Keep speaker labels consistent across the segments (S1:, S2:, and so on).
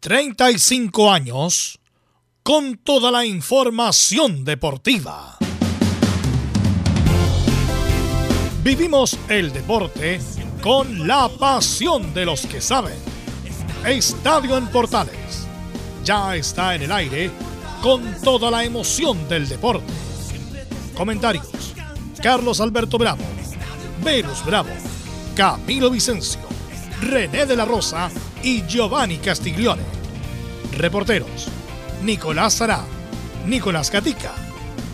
S1: 35 años con toda la información deportiva. Vivimos el deporte con la pasión de los que saben. Estadio en Portales ya está en el aire con toda la emoción del deporte. Comentarios: Carlos Alberto Bravo, Venus Bravo, Camilo Vicencio, René de la Rosa y Giovanni Castiglione. Reporteros: Nicolás Sará, Nicolás Gatica,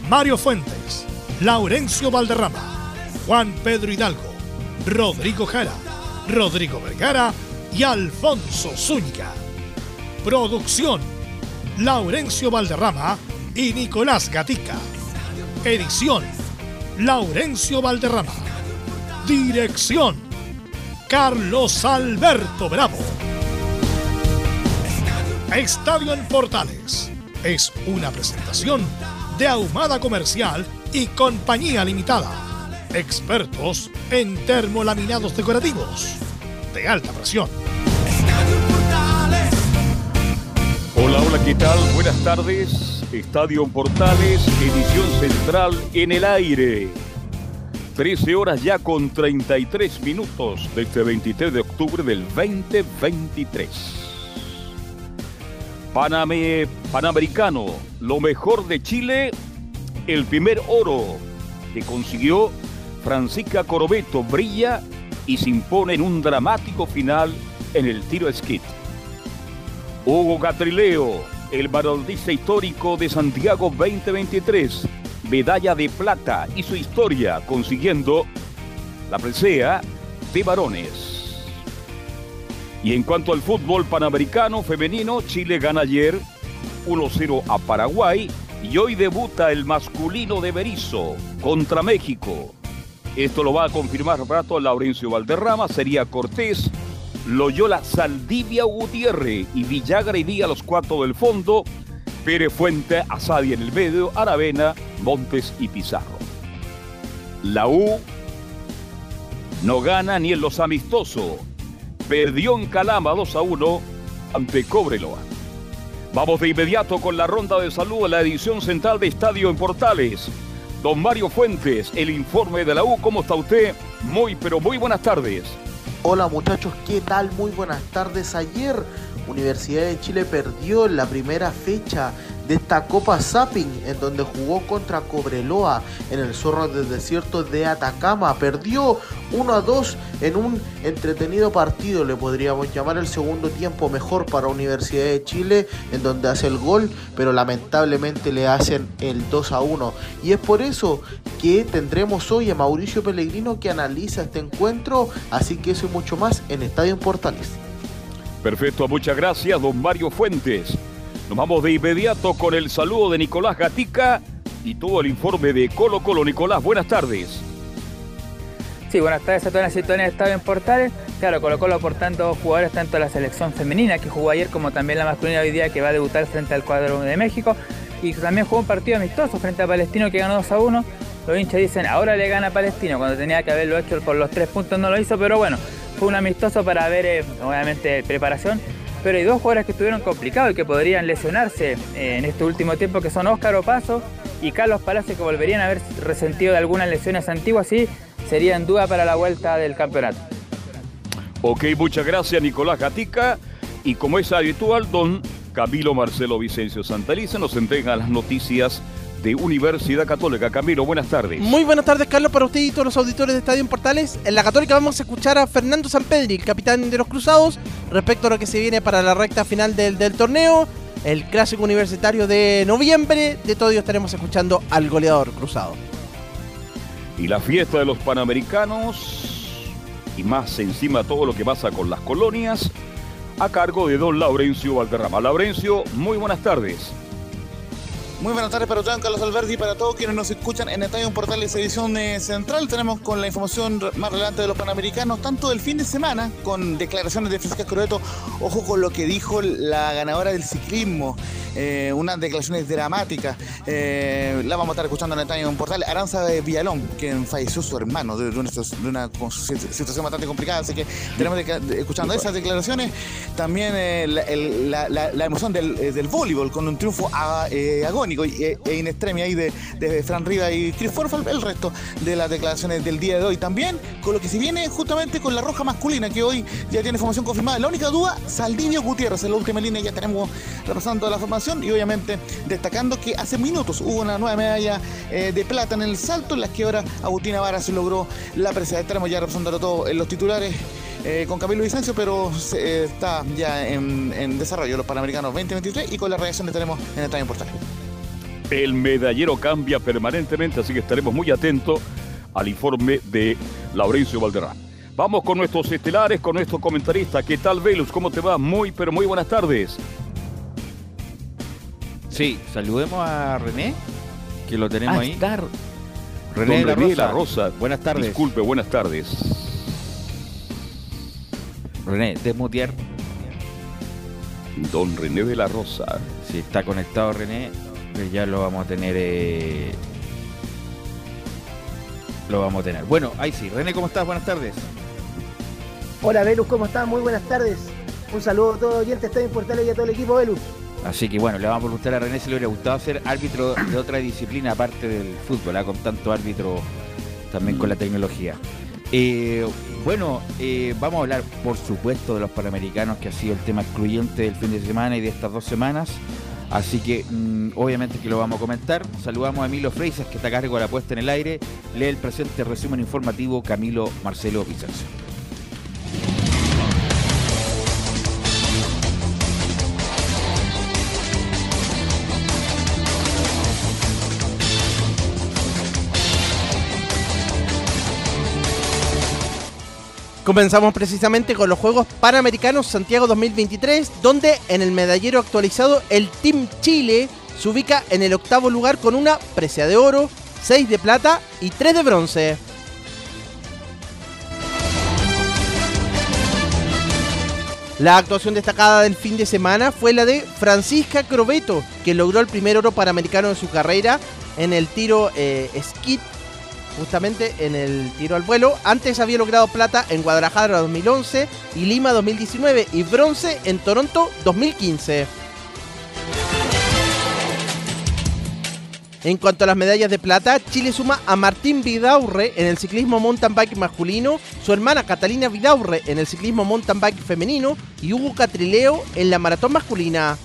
S1: Mario Fuentes, Laurencio Valderrama, Juan Pedro Hidalgo, Rodrigo Jara, Rodrigo Vergara y Alfonso Zúñiga. Producción: Laurencio Valderrama y Nicolás Gatica. Edición: Laurencio Valderrama. Dirección: Carlos Alberto Bravo. Estadio en Portales es una presentación de Ahumada Comercial y Compañía Limitada. Expertos en termolaminados decorativos de alta presión.
S2: Hola, hola, ¿qué tal? Buenas tardes. Estadio en Portales, edición central en el aire. 13 horas ya con 33 minutos de este 23 de octubre del 2023. Paname, Panamericano, lo mejor de Chile, el primer oro que consiguió Francisca Corobeto brilla y se impone en un dramático final en el tiro skit. Hugo Catrileo, el baroldista histórico de Santiago 2023, medalla de plata y su historia consiguiendo la presea de varones. Y en cuanto al fútbol panamericano femenino, Chile gana ayer 1-0 a Paraguay y hoy debuta el masculino de Berizo contra México. Esto lo va a confirmar rato Laurencio Valderrama, sería Cortés, Loyola Saldivia Gutiérrez y Villagra y Díaz los cuatro del fondo, Pérez Fuente, Asadi en el medio, Aravena, Montes y Pizarro. La U no gana ni en los amistosos. Perdió en Calama 2 a 1 ante Cobreloa. Vamos de inmediato con la ronda de salud a la edición central de Estadio en Portales. Don Mario Fuentes, el informe de la U, ¿cómo está usted? Muy, pero muy buenas tardes.
S3: Hola muchachos, ¿qué tal? Muy buenas tardes. Ayer Universidad de Chile perdió la primera fecha de esta Copa Zapping en donde jugó contra Cobreloa en el Zorro del Desierto de Atacama. Perdió 1 a 2 en un entretenido partido, le podríamos llamar el segundo tiempo mejor para Universidad de Chile en donde hace el gol, pero lamentablemente le hacen el 2 a 1. Y es por eso que tendremos hoy a Mauricio Pellegrino que analiza este encuentro, así que eso y mucho más en Estadio Portales.
S2: Perfecto, muchas gracias, don Mario Fuentes. Nos vamos de inmediato con el saludo de Nicolás Gatica y todo el informe de Colo Colo. Nicolás, buenas tardes.
S4: Sí, buenas tardes a toda la situación de Estadio en Portales. Claro, Colo Colo aportando jugadores tanto de la selección femenina que jugó ayer como también la masculina hoy día que va a debutar frente al cuadro de México. Y también jugó un partido amistoso frente a Palestino que ganó 2 a 1. Los hinchas dicen, ahora le gana a Palestino, cuando tenía que haberlo hecho por los tres puntos no lo hizo, pero bueno, fue un amistoso para ver, eh, obviamente, preparación. Pero hay dos jugadores que estuvieron complicados y que podrían lesionarse eh, en este último tiempo, que son Óscar Opaso y Carlos Palacio, que volverían a haber resentido de algunas lesiones antiguas y serían duda para la vuelta del campeonato.
S2: Ok, muchas gracias Nicolás Gatica. Y como es habitual, don Camilo Marcelo Vicencio Santaliza nos entrega las noticias de Universidad Católica. Camilo, buenas tardes.
S5: Muy buenas tardes, Carlos, para usted y todos los auditores de Estadio en Portales. En la Católica vamos a escuchar a Fernando Sampedri, el capitán de los Cruzados, respecto a lo que se viene para la recta final del, del torneo, el clásico universitario de noviembre. De todo ello estaremos escuchando al goleador cruzado.
S2: Y la fiesta de los Panamericanos y más encima todo lo que pasa con las colonias a cargo de don Laurencio Valderrama. Laurencio, muy buenas tardes.
S6: Muy buenas tardes para ustedes, Carlos Alberti, y para todos quienes nos escuchan en Estadio Portales Edición eh, Central. Tenemos con la información más relevante de los Panamericanos, tanto del fin de semana, con declaraciones de Francisca Croeto. Ojo con lo que dijo la ganadora del ciclismo, eh, unas declaraciones dramáticas. Eh, la vamos a estar escuchando en Estadio Portal. Aranza de Villalón, quien falleció su hermano de, una, situación bastante complicada, así que tenemos escuchando esas declaraciones. También la, emoción del, del voleibol con un triunfo agónico e, e in extremis ahí de, Fran Riva y Chris Forfal, el resto de las declaraciones del día de hoy. También con lo que se viene justamente con la roja masculina, que hoy ya tiene formación confirmada. La única duda, Saldivio Gutiérrez, en la última línea ya tenemos repasando la formación y obviamente destacando que hace minutos hubo una nueva medalla eh, de plata en el salto, en la que ahora Agustina Vara se logró la presea. Estaremos ya repasando todo en los titulares. Eh, con Camilo Vicencio, pero eh, está ya en, desarrollo los Panamericanos 2023 y con la reacción que tenemos en el Time Portal.
S2: El medallero cambia permanentemente, así que estaremos muy atentos al informe de Laurencio Valderrán. Vamos con nuestros estelares, con nuestro comentarista. ¿Qué tal, Velus? ¿Cómo te va? Muy, pero muy buenas tardes.
S7: Sí, saludemos a René, que lo tenemos
S2: ah,
S7: ahí.
S2: Estar.
S7: René,
S2: de la, Rosa.
S7: Buenas tardes.
S2: Disculpe, buenas tardes.
S7: René, desmutear.
S2: Don René de la Rosa.
S7: Si está conectado René, ya lo vamos a tener. Eh, lo vamos a tener. Bueno, ahí sí. René, ¿cómo estás? Buenas tardes.
S8: Hola, Velus, ¿cómo estás? Muy buenas tardes. Un saludo a todos los oyentes, está en Portales y a todo el equipo Velus.
S7: Así que bueno, le vamos a preguntar a René si le hubiera gustado ser árbitro de otra disciplina aparte del fútbol, ¿ah? con tanto árbitro también con la tecnología. Eh, bueno, eh, vamos a hablar por supuesto de los Panamericanos, que ha sido el tema excluyente del fin de semana y de estas dos semanas. Así que mm, obviamente que lo vamos a comentar. Saludamos a Emilio Freisas, que está a cargo de la puesta en el aire. Lee el presente resumen informativo Camilo Marcelo Vicencio.
S5: Comenzamos precisamente con los Juegos Panamericanos Santiago 2023, donde en el medallero actualizado el Team Chile se ubica en el octavo lugar con una presea de oro, 6 de plata y 3 de bronce. La actuación destacada del fin de semana fue la de Francisca Crobeto, que logró el primer oro panamericano de su carrera en el tiro eh, skit justamente en el tiro al vuelo. Antes había logrado plata en Guadalajara 2011 y Lima 2019 y bronce en Toronto 2015. En cuanto a las medallas de plata, Chile suma a Martín Vidaurre en el ciclismo mountain bike masculino, su hermana Catalina Vidaurre en el ciclismo mountain bike femenino y Hugo Catrileo en la maratón masculina.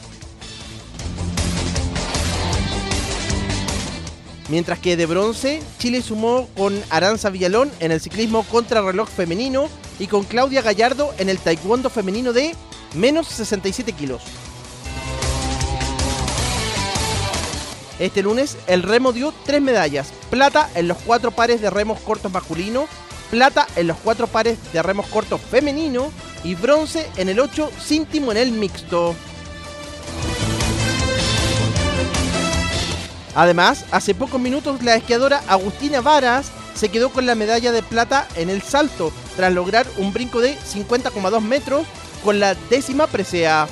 S5: Mientras que de bronce, Chile sumó con Aranza Villalón en el ciclismo contrarreloj femenino y con Claudia Gallardo en el taekwondo femenino de menos 67 kilos. Este lunes el remo dio tres medallas, plata en los cuatro pares de remos cortos masculino, plata en los cuatro pares de remos cortos femenino y bronce en el 8 sin el mixto. Además, hace pocos minutos la esquiadora Agustina Varas se quedó con la medalla de plata en el salto, tras lograr un brinco de 50,2 metros con la décima presea.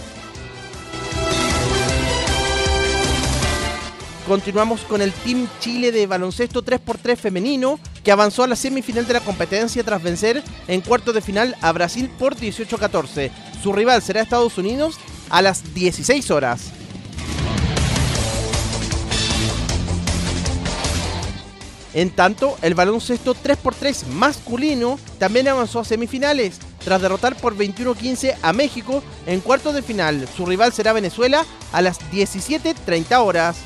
S5: Continuamos con el Team Chile de baloncesto 3x3 femenino, que avanzó a la semifinal de la competencia tras vencer en cuarto de final a Brasil por 18-14. Su rival será Estados Unidos a las 16 horas. En tanto, el baloncesto 3x3 masculino también avanzó a semifinales, tras derrotar por 21-15 a México en cuartos de final. Su rival será Venezuela a las 17.30 horas.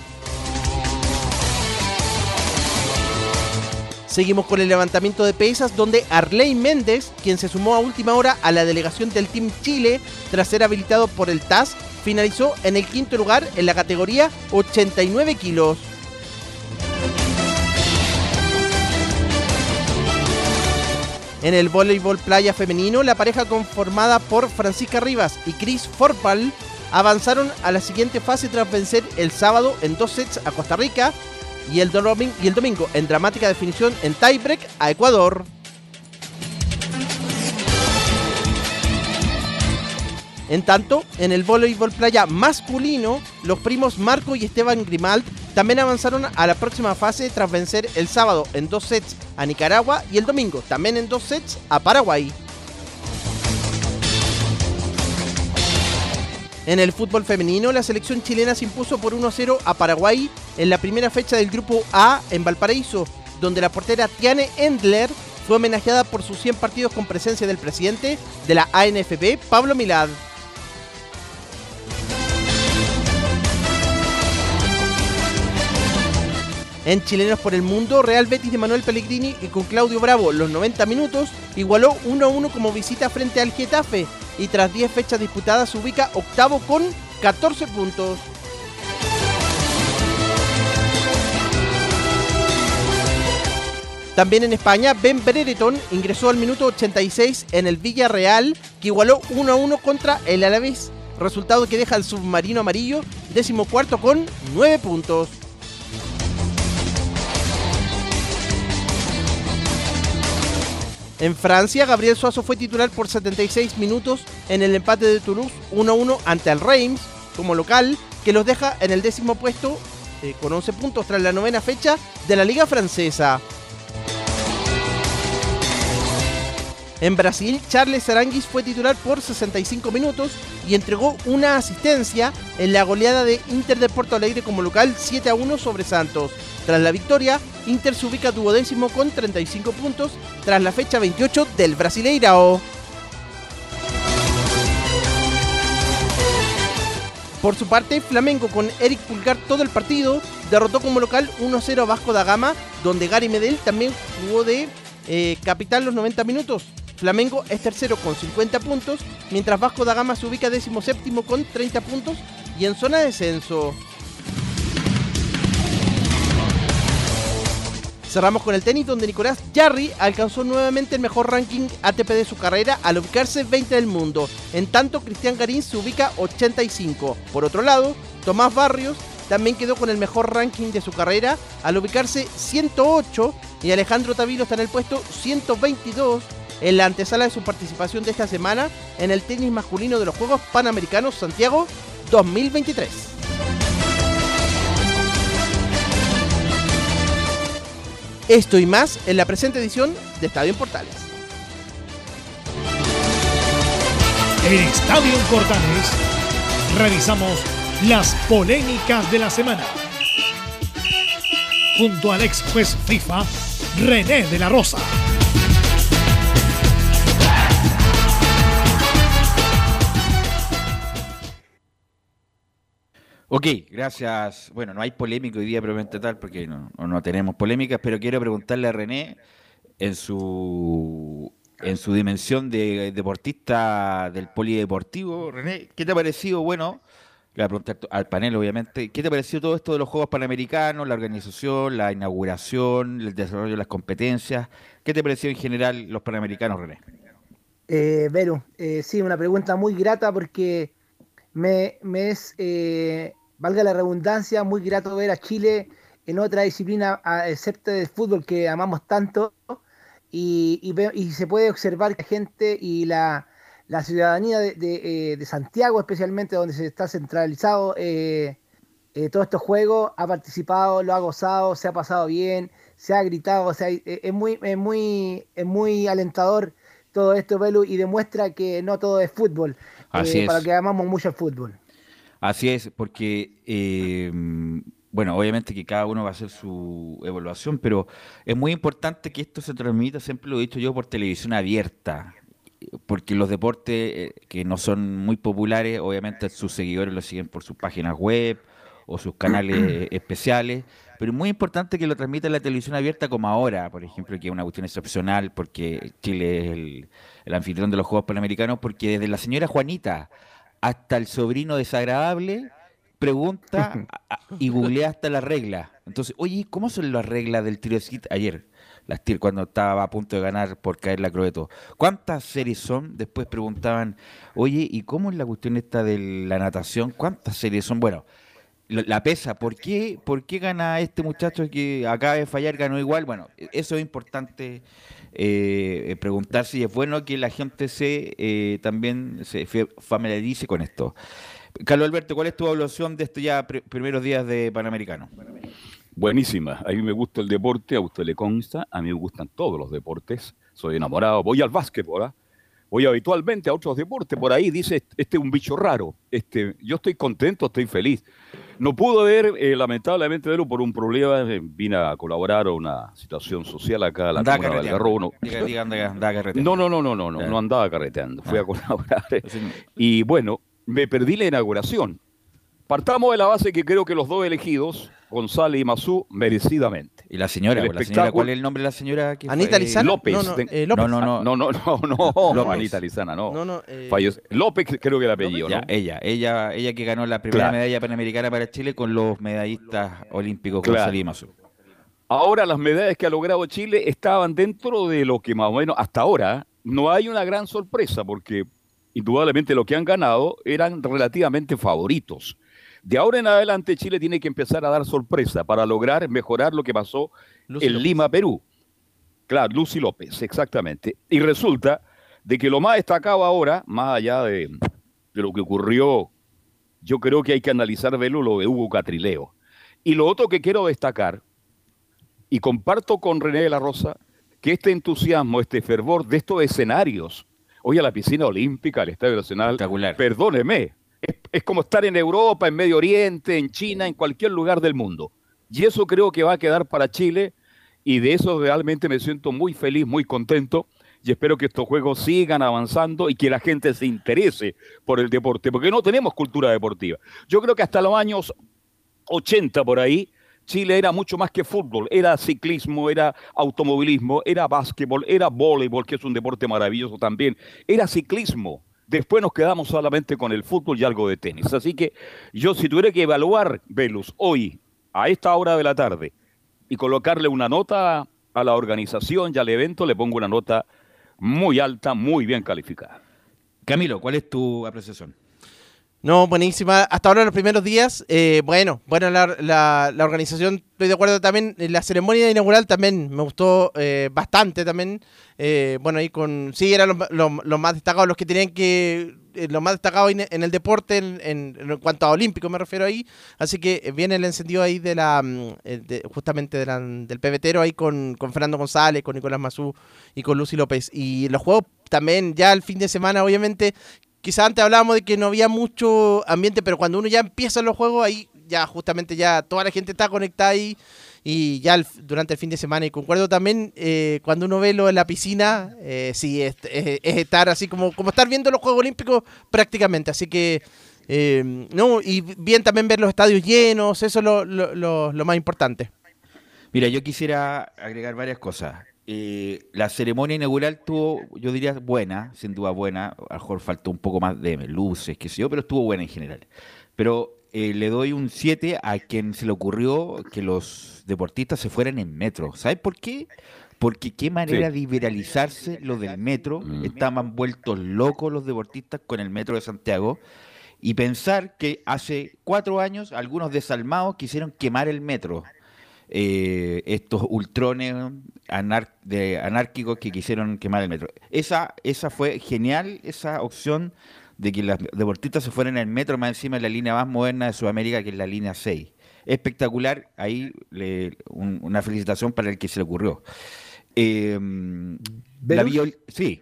S5: Seguimos con el levantamiento de pesas donde Arley Méndez, quien se sumó a última hora a la delegación del Team Chile tras ser habilitado por el TAS, finalizó en el quinto lugar en la categoría 89 kilos. En el voleibol playa femenino, la pareja conformada por Francisca Rivas y Chris Forpal avanzaron a la siguiente fase tras vencer el sábado en dos sets a Costa Rica y el, domingo, y el domingo en dramática definición en tiebreak a Ecuador. En tanto, en el voleibol playa masculino, los primos Marco y Esteban Grimald también avanzaron a la próxima fase tras vencer el sábado en dos sets a Nicaragua y el domingo también en dos sets a Paraguay. En el fútbol femenino, la selección chilena se impuso por 1-0 a Paraguay en la primera fecha del grupo A en Valparaíso, donde la portera Tiane Endler fue homenajeada por sus 100 partidos con presencia del presidente de la ANFP, Pablo Milad. En Chilenos por el Mundo, Real Betis de Manuel Pellegrini y con Claudio Bravo los 90 minutos igualó 1-1 como visita frente al Getafe y tras 10 fechas disputadas se ubica octavo con 14 puntos. También en España, Ben Brereton ingresó al minuto 86 en el Villarreal, que igualó 1-1 contra el Alavés, resultado que deja al submarino amarillo décimo cuarto con 9 puntos. En Francia, Gabriel Suazo fue titular por 76 minutos en el empate de Toulouse 1-1 ante el Reims como local, que los deja en el décimo puesto eh, con 11 puntos tras la novena fecha de la Liga Francesa. En Brasil, Charles Aranguis fue titular por 65 minutos y entregó una asistencia en la goleada de Inter de Porto Alegre como local 7 a 1 sobre Santos. Tras la victoria, Inter se ubica duodécimo con 35 puntos tras la fecha 28 del Brasileirao. Por su parte, Flamengo con Eric Pulgar todo el partido derrotó como local 1-0 a Vasco da Gama, donde Gary Medel también jugó de eh, capital los 90 minutos. Flamengo es tercero con 50 puntos, mientras Vasco da Gama se ubica décimo séptimo con 30 puntos y en zona de descenso. Cerramos con el tenis donde Nicolás Jarry alcanzó nuevamente el mejor ranking ATP de su carrera al ubicarse 20 del mundo. En tanto, Cristian Garín se ubica 85. Por otro lado, Tomás Barrios también quedó con el mejor ranking de su carrera al ubicarse 108 y Alejandro Tavilo está en el puesto 122 en la antesala de su participación de esta semana en el tenis masculino de los Juegos Panamericanos Santiago 2023. Esto y más en la presente edición de Estadio en Portales.
S1: En Estadio en Portales revisamos las polémicas de la semana. Junto al ex juez FIFA, René de la Rosa.
S7: Ok, gracias. Bueno, no hay polémica hoy día probablemente tal porque no, no tenemos polémicas, pero quiero preguntarle a René en su en su dimensión de deportista del polideportivo. René, ¿qué te ha parecido? Bueno, le voy a preguntar al panel, obviamente, ¿qué te ha parecido todo esto de los Juegos Panamericanos, la organización, la inauguración, el desarrollo de las competencias? ¿Qué te ha parecido en general los Panamericanos, René?
S8: Eh, Vero, eh, sí, una pregunta muy grata porque me, me es eh, valga la redundancia, muy grato ver a Chile en otra disciplina, excepto del fútbol que amamos tanto, y, y, se puede observar que la gente y la, la ciudadanía de, de, eh, Santiago, especialmente donde se está centralizado eh, eh, todos estos juegos, ha participado, lo ha gozado, se ha pasado bien, se ha gritado, o sea, es muy, es muy, es muy alentador todo esto, Belu, y demuestra que no todo es fútbol, para que amamos mucho el fútbol.
S7: Así es, porque, eh, bueno, obviamente que cada uno va a hacer su evaluación, pero es muy importante que esto se transmita, siempre lo he dicho yo, por televisión abierta, porque los deportes eh, que no son muy populares, obviamente sus seguidores lo siguen por sus páginas web o sus canales especiales, pero es muy importante que lo transmita la televisión abierta como ahora, por ejemplo, que es una cuestión excepcional porque Chile es el, el anfitrión de los Juegos Panamericanos, porque desde la señora Juanita hasta el sobrino desagradable pregunta y googlea hasta la regla. Entonces, oye, ¿cómo son las reglas del tiro de ayer? las tir cuando estaba a punto de ganar por caer la Croeto. ¿Cuántas series son? Después preguntaban, oye, ¿y cómo es la cuestión esta de la natación? ¿Cuántas series son? Bueno, la pesa, ¿por qué, ¿por qué gana este muchacho que acaba de fallar, ganó igual? Bueno, e- eso es importante eh, eh, preguntarse y es bueno que la gente se eh, también se familiarice con esto. Carlos Alberto, ¿cuál es tu evaluación de estos ya pr- primeros días de Panamericano?
S2: Buenísima. A mí me gusta el deporte, a usted le consta. A mí me gustan todos los deportes. Soy enamorado. Voy al básquetbol. ¿ah? Voy habitualmente a otros deportes. Por ahí dice, este es un bicho raro. Este, yo estoy contento, estoy feliz. No pude ver, eh, lamentablemente, verlo por un problema. eh, vine a colaborar a una situación social acá a la
S7: Andaba
S2: comuna de
S7: carreteando.
S2: Valgarrobo. No,
S7: Diga, diga, anda- andaba carreteando.
S2: no, no, no, no, no, no, andaba carreteando. Fui
S7: Ah.
S2: a colaborar.
S7: Así-
S2: Y bueno, me perdí la inauguración. Partamos de la base que creo que los dos elegidos, González y Mazú, merecidamente.
S7: Y la señora,
S2: El
S7: pues, la señora, ¿cuál es el nombre de la señora? que
S5: Anita
S7: fue?
S5: Lizana.
S2: López.
S5: No, no, eh, López.
S7: No, no,
S2: Ah, no, no, no, no. Anita Lizana, no.
S5: No, no, eh,
S2: López creo que era apellido, ¿no?
S7: ella, ella, ella que ganó la primera
S2: Claro.
S7: medalla panamericana para Chile con los medallistas olímpicos
S2: Claro.
S7: González y Mazú.
S2: Ahora las medallas que ha logrado Chile estaban dentro de lo que más o menos hasta ahora no hay una gran sorpresa porque indudablemente lo que han ganado eran relativamente favoritos. De ahora en adelante Chile tiene que empezar a dar sorpresa para lograr mejorar lo que pasó
S5: Lucy
S2: en
S5: López.
S2: Lima, Perú. Claro, Lucy López, exactamente. Y resulta de que lo más destacado ahora, más allá de, de lo que ocurrió, yo creo que hay que analizar, Velo, lo de Hugo Catrileo. Y lo otro que quiero destacar, y comparto con René de la Rosa, que este entusiasmo, este fervor de estos escenarios, hoy a la piscina olímpica, al Estadio Nacional, perdóneme, es, como estar en Europa, en Medio Oriente, en China, en cualquier lugar del mundo. Y eso creo que va a quedar para Chile y de eso realmente me siento muy feliz, muy contento y espero que estos juegos sigan avanzando y que la gente se interese por el deporte, porque no tenemos cultura deportiva. Yo creo que hasta los años 80 por ahí, Chile era mucho más que fútbol, era ciclismo, era automovilismo, era básquetbol, era voleibol, que es un deporte maravilloso también, era ciclismo. Después nos quedamos solamente con el fútbol y algo de tenis. Así que yo si tuviera que evaluar, Velus, hoy, a esta hora de la tarde, y colocarle una nota a la organización y al evento, le pongo una nota muy alta, muy bien calificada.
S7: Camilo, ¿cuál es tu apreciación?
S5: No, buenísima. Hasta ahora los primeros días, eh, bueno, bueno la, la- organización, estoy de acuerdo también. en La ceremonia inaugural también me gustó eh, bastante también. Eh, bueno, ahí con, sí, eran los, los- más destacados, los que tenían que, eh, los más destacados en, en el deporte, en, en- en cuanto a olímpico me refiero ahí. Así que eh, viene el encendido ahí de la, mm, eh, de- justamente del pebetero ahí con, con Fernando González, con Nicolás Mazú y con Lucy López. Y los juegos también ya el fin de semana, obviamente, quizás antes hablábamos de que no había mucho ambiente, pero cuando uno ya empieza los juegos, ahí ya justamente ya toda la gente está conectada ahí y ya durante el fin de semana. Y concuerdo también, eh, cuando uno ve lo en la piscina, eh, sí, es, es- es estar así como, como estar viendo los Juegos Olímpicos prácticamente. Así que, eh, no, y bien también ver los estadios llenos, eso es lo más importante.
S7: Mira, yo quisiera agregar varias cosas. Eh, la ceremonia inaugural tuvo, yo diría, buena, sin duda buena. A lo mejor faltó un poco más de luces, qué sé yo, pero estuvo buena en general. Pero eh, le doy un 7 a quien se le ocurrió que los deportistas se fueran en metro. ¿Sabes por qué? Porque qué manera de liberalizarse lo del metro.
S2: Mm.
S7: Estaban vueltos locos los deportistas con el metro de Santiago. Y pensar que hace cuatro años algunos desalmados quisieron quemar el metro eh, estos ultrones anar- de anárquicos que quisieron quemar el metro. Esa, esa fue genial, esa opción de que los deportistas se fueran en el metro más encima de la línea más moderna de Sudamérica, que es la línea 6. Espectacular, ahí le- un- una felicitación para el que se le ocurrió. Eh, la sí,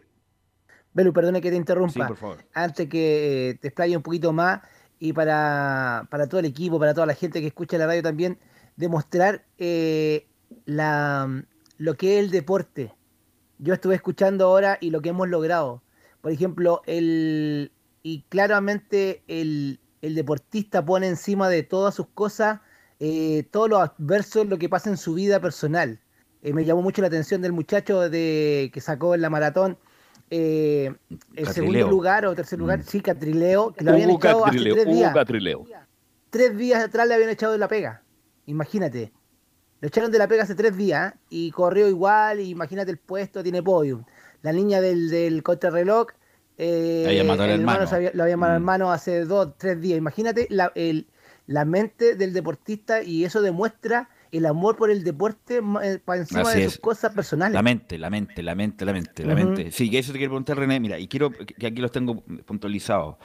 S8: Belu, perdone que te
S7: sí,
S8: interrumpa.
S7: por favor.
S8: antes que eh, te explaye un poquito más y para, para todo el equipo, para toda la gente que escucha la radio también, demostrar eh, la, lo que es el deporte. Yo estuve escuchando ahora y lo que hemos logrado. Por ejemplo, el, y claramente el, el deportista pone encima de todas sus cosas eh, todo lo adverso, lo que pasa en su vida personal. Eh, me llamó mucho la atención del muchacho de, que sacó en la maratón eh, el segundo lugar o tercer lugar,
S7: Mm.
S8: sí, Catrileo, que lo habían echado hace tres días.
S2: Catrileo.
S8: Tres días atrás le habían echado de la pega. Imagínate. lo echaron de la pega hace tres días y corrió igual, y imagínate el puesto, tiene podium. La niña del, del contrarreloj, eh,
S7: Había matado
S8: el hermano había- lo había matado
S7: Mm.
S8: hermano hace dos, tres días. Imagínate la, el- la mente del deportista y eso demuestra el amor por el deporte eh, para encima
S7: Así
S8: de
S7: es.
S8: sus cosas personales.
S7: La mente, la mente, la mente, la mente, la mente. Sí, que eso te quiero preguntar, René. Mira, y quiero que que aquí los tengo puntualizados.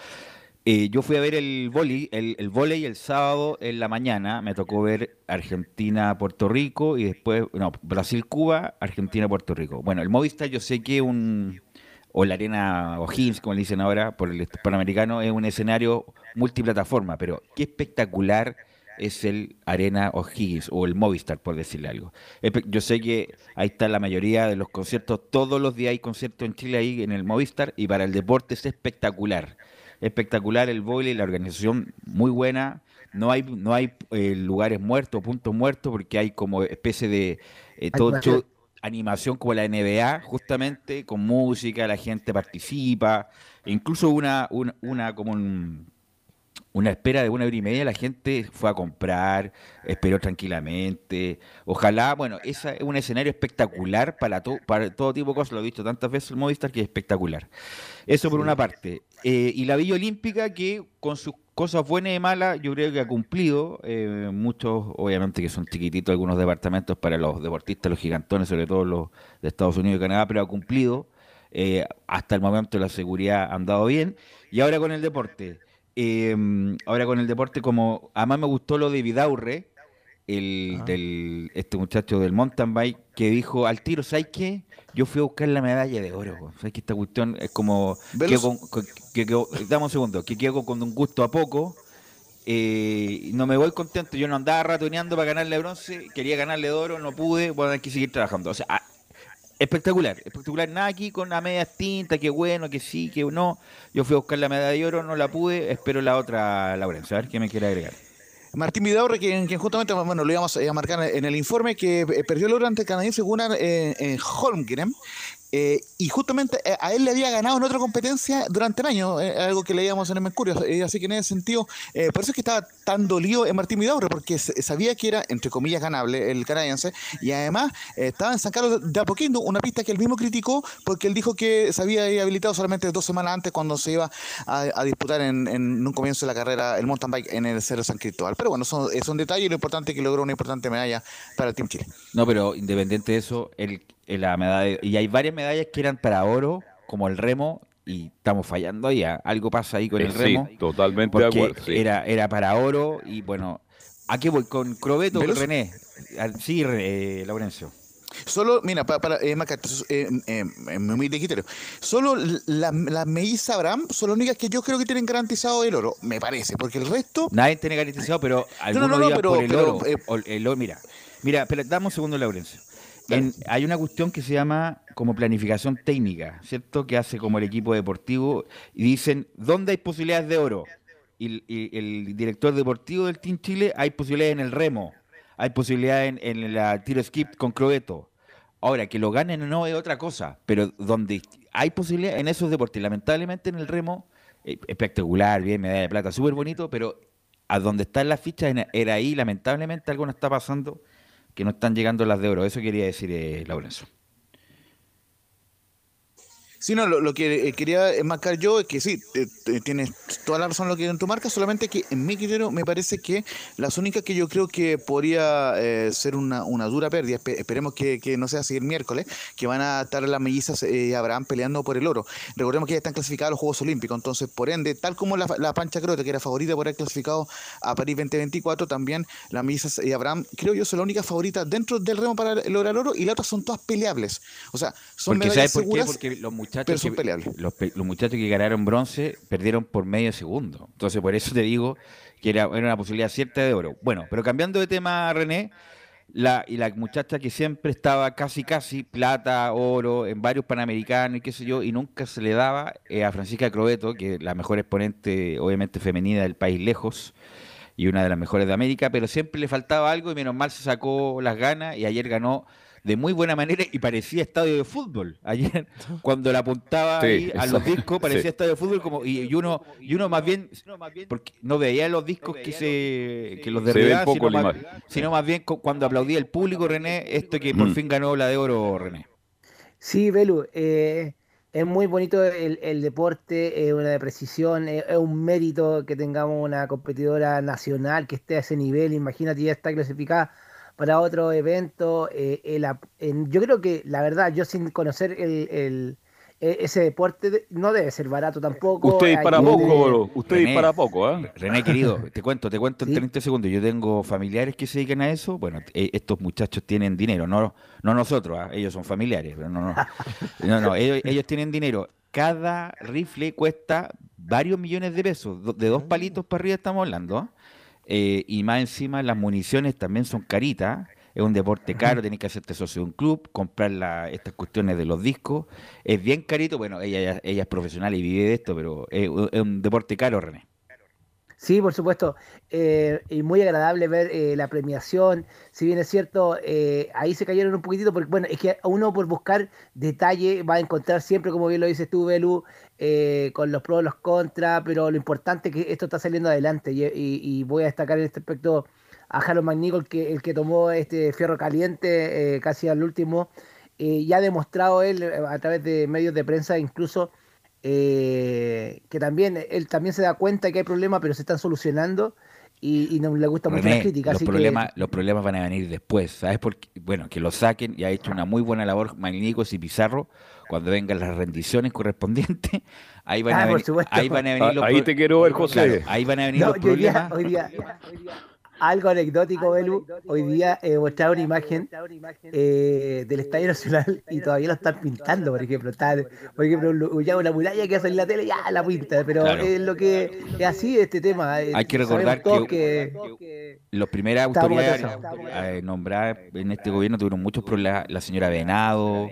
S7: Eh, yo fui a ver el vóley, el, el vóley el sábado en la mañana. Me tocó ver Argentina-Puerto Rico y después, no, Brasil-Cuba, Argentina-Puerto Rico. Bueno, el Movistar yo sé que un, o la Arena O'Higgins, como le dicen ahora, por el Panamericano, es un escenario multiplataforma, pero qué espectacular es el Arena O'Higgins o el Movistar, por decirle algo. Yo sé que ahí está la mayoría de los conciertos, todos los días hay conciertos en Chile ahí en el Movistar y para el deporte es espectacular. Espectacular el boile, la organización muy buena. No hay, no hay eh, lugares muertos, puntos muertos, porque hay como especie de eh, todo
S8: Animación.
S7: show- animación como la NBA, justamente, con música, la gente participa, e incluso una, una, una como un- una espera de una hora y media, la gente fue a comprar, esperó tranquilamente. Ojalá, bueno, ese es un escenario espectacular para, to- para todo tipo de cosas, lo he visto tantas veces el Movistar que es espectacular. Eso por una parte. Eh, y la Villa Olímpica que con sus cosas buenas y malas yo creo que ha cumplido. eh, muchos, obviamente que son chiquititos algunos departamentos para los deportistas, los gigantones, sobre todo los de Estados Unidos y Canadá, pero ha cumplido. Eh, hasta el momento la seguridad ha andado bien. Y ahora con el deporte. Eh, ahora con el deporte, como además me gustó lo de Vidaurre, el, del, este muchacho del mountain bike, que dijo al tiro, ¿sabes qué? Yo fui a buscar la medalla de oro. ¿Sabes que esta cuestión es como... Quedo con- que quedo- dame un segundo, que quedo con un gusto a poco. eh, y no me voy contento. Yo no andaba ratoneando para ganarle bronce, quería ganarle de oro, no pude, bueno, hay que seguir trabajando. O sea, ah, espectacular, espectacular. Nada aquí con la media tinta, que bueno, que sí, que no. Yo fui a buscar la medalla de oro, no la pude, espero la otra, Laurencio, a ver qué me quiere agregar.
S6: Martín Vidaurre, quien, justamente bueno, lo íbamos a marcar en el informe, que eh, perdió el oro ante el canadiense Gunnar eh, en Holmgren. eh, y justamente eh, a él le había ganado en otra competencia durante el año, eh, algo que leíamos en el Mercurio. eh, así que en ese sentido, eh, por eso es que estaba tan dolido en Martín Vidaurre, porque sabía que era, entre comillas, ganable el canadiense. Y además eh, estaba en San Carlos de Apoquindo, una pista que él mismo criticó, porque él dijo que se había habilitado solamente dos semanas antes cuando se iba a, disputar en, un comienzo de la carrera el mountain bike en el Cerro San Cristóbal. Pero bueno, son- es un detalle y lo importante es que logró una importante medalla para el Team Chile.
S7: No, pero independiente de eso, el- la medalla, y hay varias medallas que eran para oro, como el remo, y estamos fallando ahí. ¿ah? Algo pasa ahí con el
S2: Eh,
S7: remo.
S2: Sí, totalmente de
S7: porque
S2: acuerdo. sí.
S7: era, era para oro, y bueno, ¿a qué voy? ¿Con Crobeto o. René? Sí, eh, Laurencio.
S6: Solo, mira, para, para eh, marcar, eh, eh, eh. Solo la, la Melissa Abraham son las únicas que yo creo que tienen garantizado el oro, me parece, porque el resto.
S7: Nadie tiene garantizado, pero algunos
S6: no, no,
S7: días
S6: pero-
S7: por el
S6: pero,
S7: oro.
S6: eh,
S7: el mira, mira, pero dame un segundo, Laurencio. En- hay una cuestión que se llama como planificación técnica, ¿cierto? Que hace como el equipo deportivo y dicen, ¿dónde hay posibilidades de oro? Y, y el director deportivo del Team Chile, hay posibilidades en el remo, hay posibilidades en, en la tiro skip con Crobeto. Ahora, que lo ganen o no es otra cosa, pero donde hay posibilidades en esos deportes, lamentablemente en el remo, eh, espectacular, bien, medalla de plata, súper bonito, pero a donde están las fichas era ahí, lamentablemente algo no está pasando, que no están llegando las de oro. Eso quería decir, eh, Laurencio.
S6: Sí, no, lo, lo que eh, quería marcar yo es que sí, te- tienes toda la razón lo que en tu marca, solamente que en mi criterio me parece que las únicas que yo creo que podría eh, ser una, una dura pérdida, espe- esperemos que, que no sea así el miércoles, que van a estar las mellizas eh, y Abraham peleando por el oro. Recordemos que ya están clasificados a los Juegos Olímpicos, entonces por ende, tal como la, la Pancha Crote, que era favorita por haber clasificado a París 2024, también las mellizas y Abraham, creo yo, son la única favorita dentro del remo para lograr el oro y las otras son todas peleables. O sea, son
S7: Porque
S6: medallas
S7: ¿sabes por qué? Porque los
S6: pero
S7: muchachos,
S6: son
S7: que,
S6: peleables.
S7: los, muchachos que ganaron bronce perdieron por medio segundo. Entonces, por eso te digo que era, era una posibilidad cierta de oro. Bueno, pero cambiando de tema, René, la, y la muchacha que siempre estaba casi, casi, plata, oro, en varios panamericanos y qué sé yo, y nunca se le daba eh, a Francisca Crobeto, que es la mejor exponente, obviamente, femenina del país lejos, y una de las mejores de América, pero siempre le faltaba algo y menos mal se sacó las ganas y ayer ganó de muy buena manera y parecía estadio de fútbol. Ayer, cuando la apuntaba
S2: Sí,
S7: ahí a los discos, parecía
S2: Sí.
S7: estadio de fútbol como y, y uno y uno más bien porque no veía los discos que se que los derribaba,
S2: poco
S7: sino, más, sino más bien cu- cuando aplaudía el público René, esto que por
S2: Mm.
S7: fin ganó la de oro René.
S8: Sí, Belu, eh, es muy bonito el, el deporte, es una de precisión, es, es un mérito que tengamos una competidora nacional que esté a ese nivel. Imagínate, ya está clasificada para otro evento. eh, el ap- en- yo creo que, la verdad, yo sin conocer el, el- e- ese deporte, de- no debe ser barato tampoco.
S2: Usted dispara poco, bro. usted
S7: René.
S2: dispara poco, ¿ah?
S7: René, querido, te cuento, te cuento en
S8: Sí.
S7: 30 segundos. Yo tengo familiares que se dedican a eso. Bueno, eh, estos muchachos tienen dinero, no, no nosotros, ah, ellos son familiares, pero no, no. No, no, ellos, ellos tienen dinero. Cada rifle cuesta varios millones de pesos, de dos palitos para arriba estamos hablando. ¿ah? Eh, y más encima las municiones también son caritas. Es un deporte caro, tenés que hacerte socio de un club, comprar la- estas cuestiones de los discos. Es bien carito. Bueno, ella, ella es profesional y vive de esto, pero es, es un deporte caro, René.
S8: Sí, por supuesto. eh, y muy agradable ver eh, la premiación. Si bien es cierto, eh, ahí se cayeron un poquitito, porque bueno, es que uno por buscar detalle va a encontrar siempre, como bien lo dices tú, Belu, eh, con los pros, los contras, pero lo importante es que esto está saliendo adelante. Y, y- y voy a destacar en este aspecto a Harold McNichol, que, el que tomó este fierro caliente eh, casi al último. eh, ya ha demostrado él eh, a través de medios de prensa, incluso eh, que también él también se da cuenta que hay problemas, pero se están solucionando y, y no le gusta mucho
S7: René,
S8: la crítica.
S7: los
S8: así que-
S7: problemas, los problemas van a venir después, ¿sabes? Porque, bueno, que lo saquen y ha hecho una muy buena labor Magníficos y Pizarro cuando vengan las rendiciones correspondientes. Ahí van,
S8: Ah,
S7: a, venir, ahí van a venir
S2: Ah,
S7: los
S2: ahí te quiero ver, José.
S7: Claro, ahí van a venir
S8: No,
S7: los
S8: y hoy día,
S7: problemas.
S8: hoy día- algo anecdótico, Belu. Hoy día eh, mostraron una imagen eh, del Estadio Nacional y todavía lo están pintando, por ejemplo. Están, por ejemplo, lo- ya una muralla que hace en la tele, ya la pinta, pero
S7: Claro.
S8: es lo que es así este tema. eh,
S7: Hay que
S8: sabemos
S7: recordar
S8: todos
S7: que- Las primeras autoridades eh, nombradas en este gobierno tuvieron muchos problemas. La señora Venado,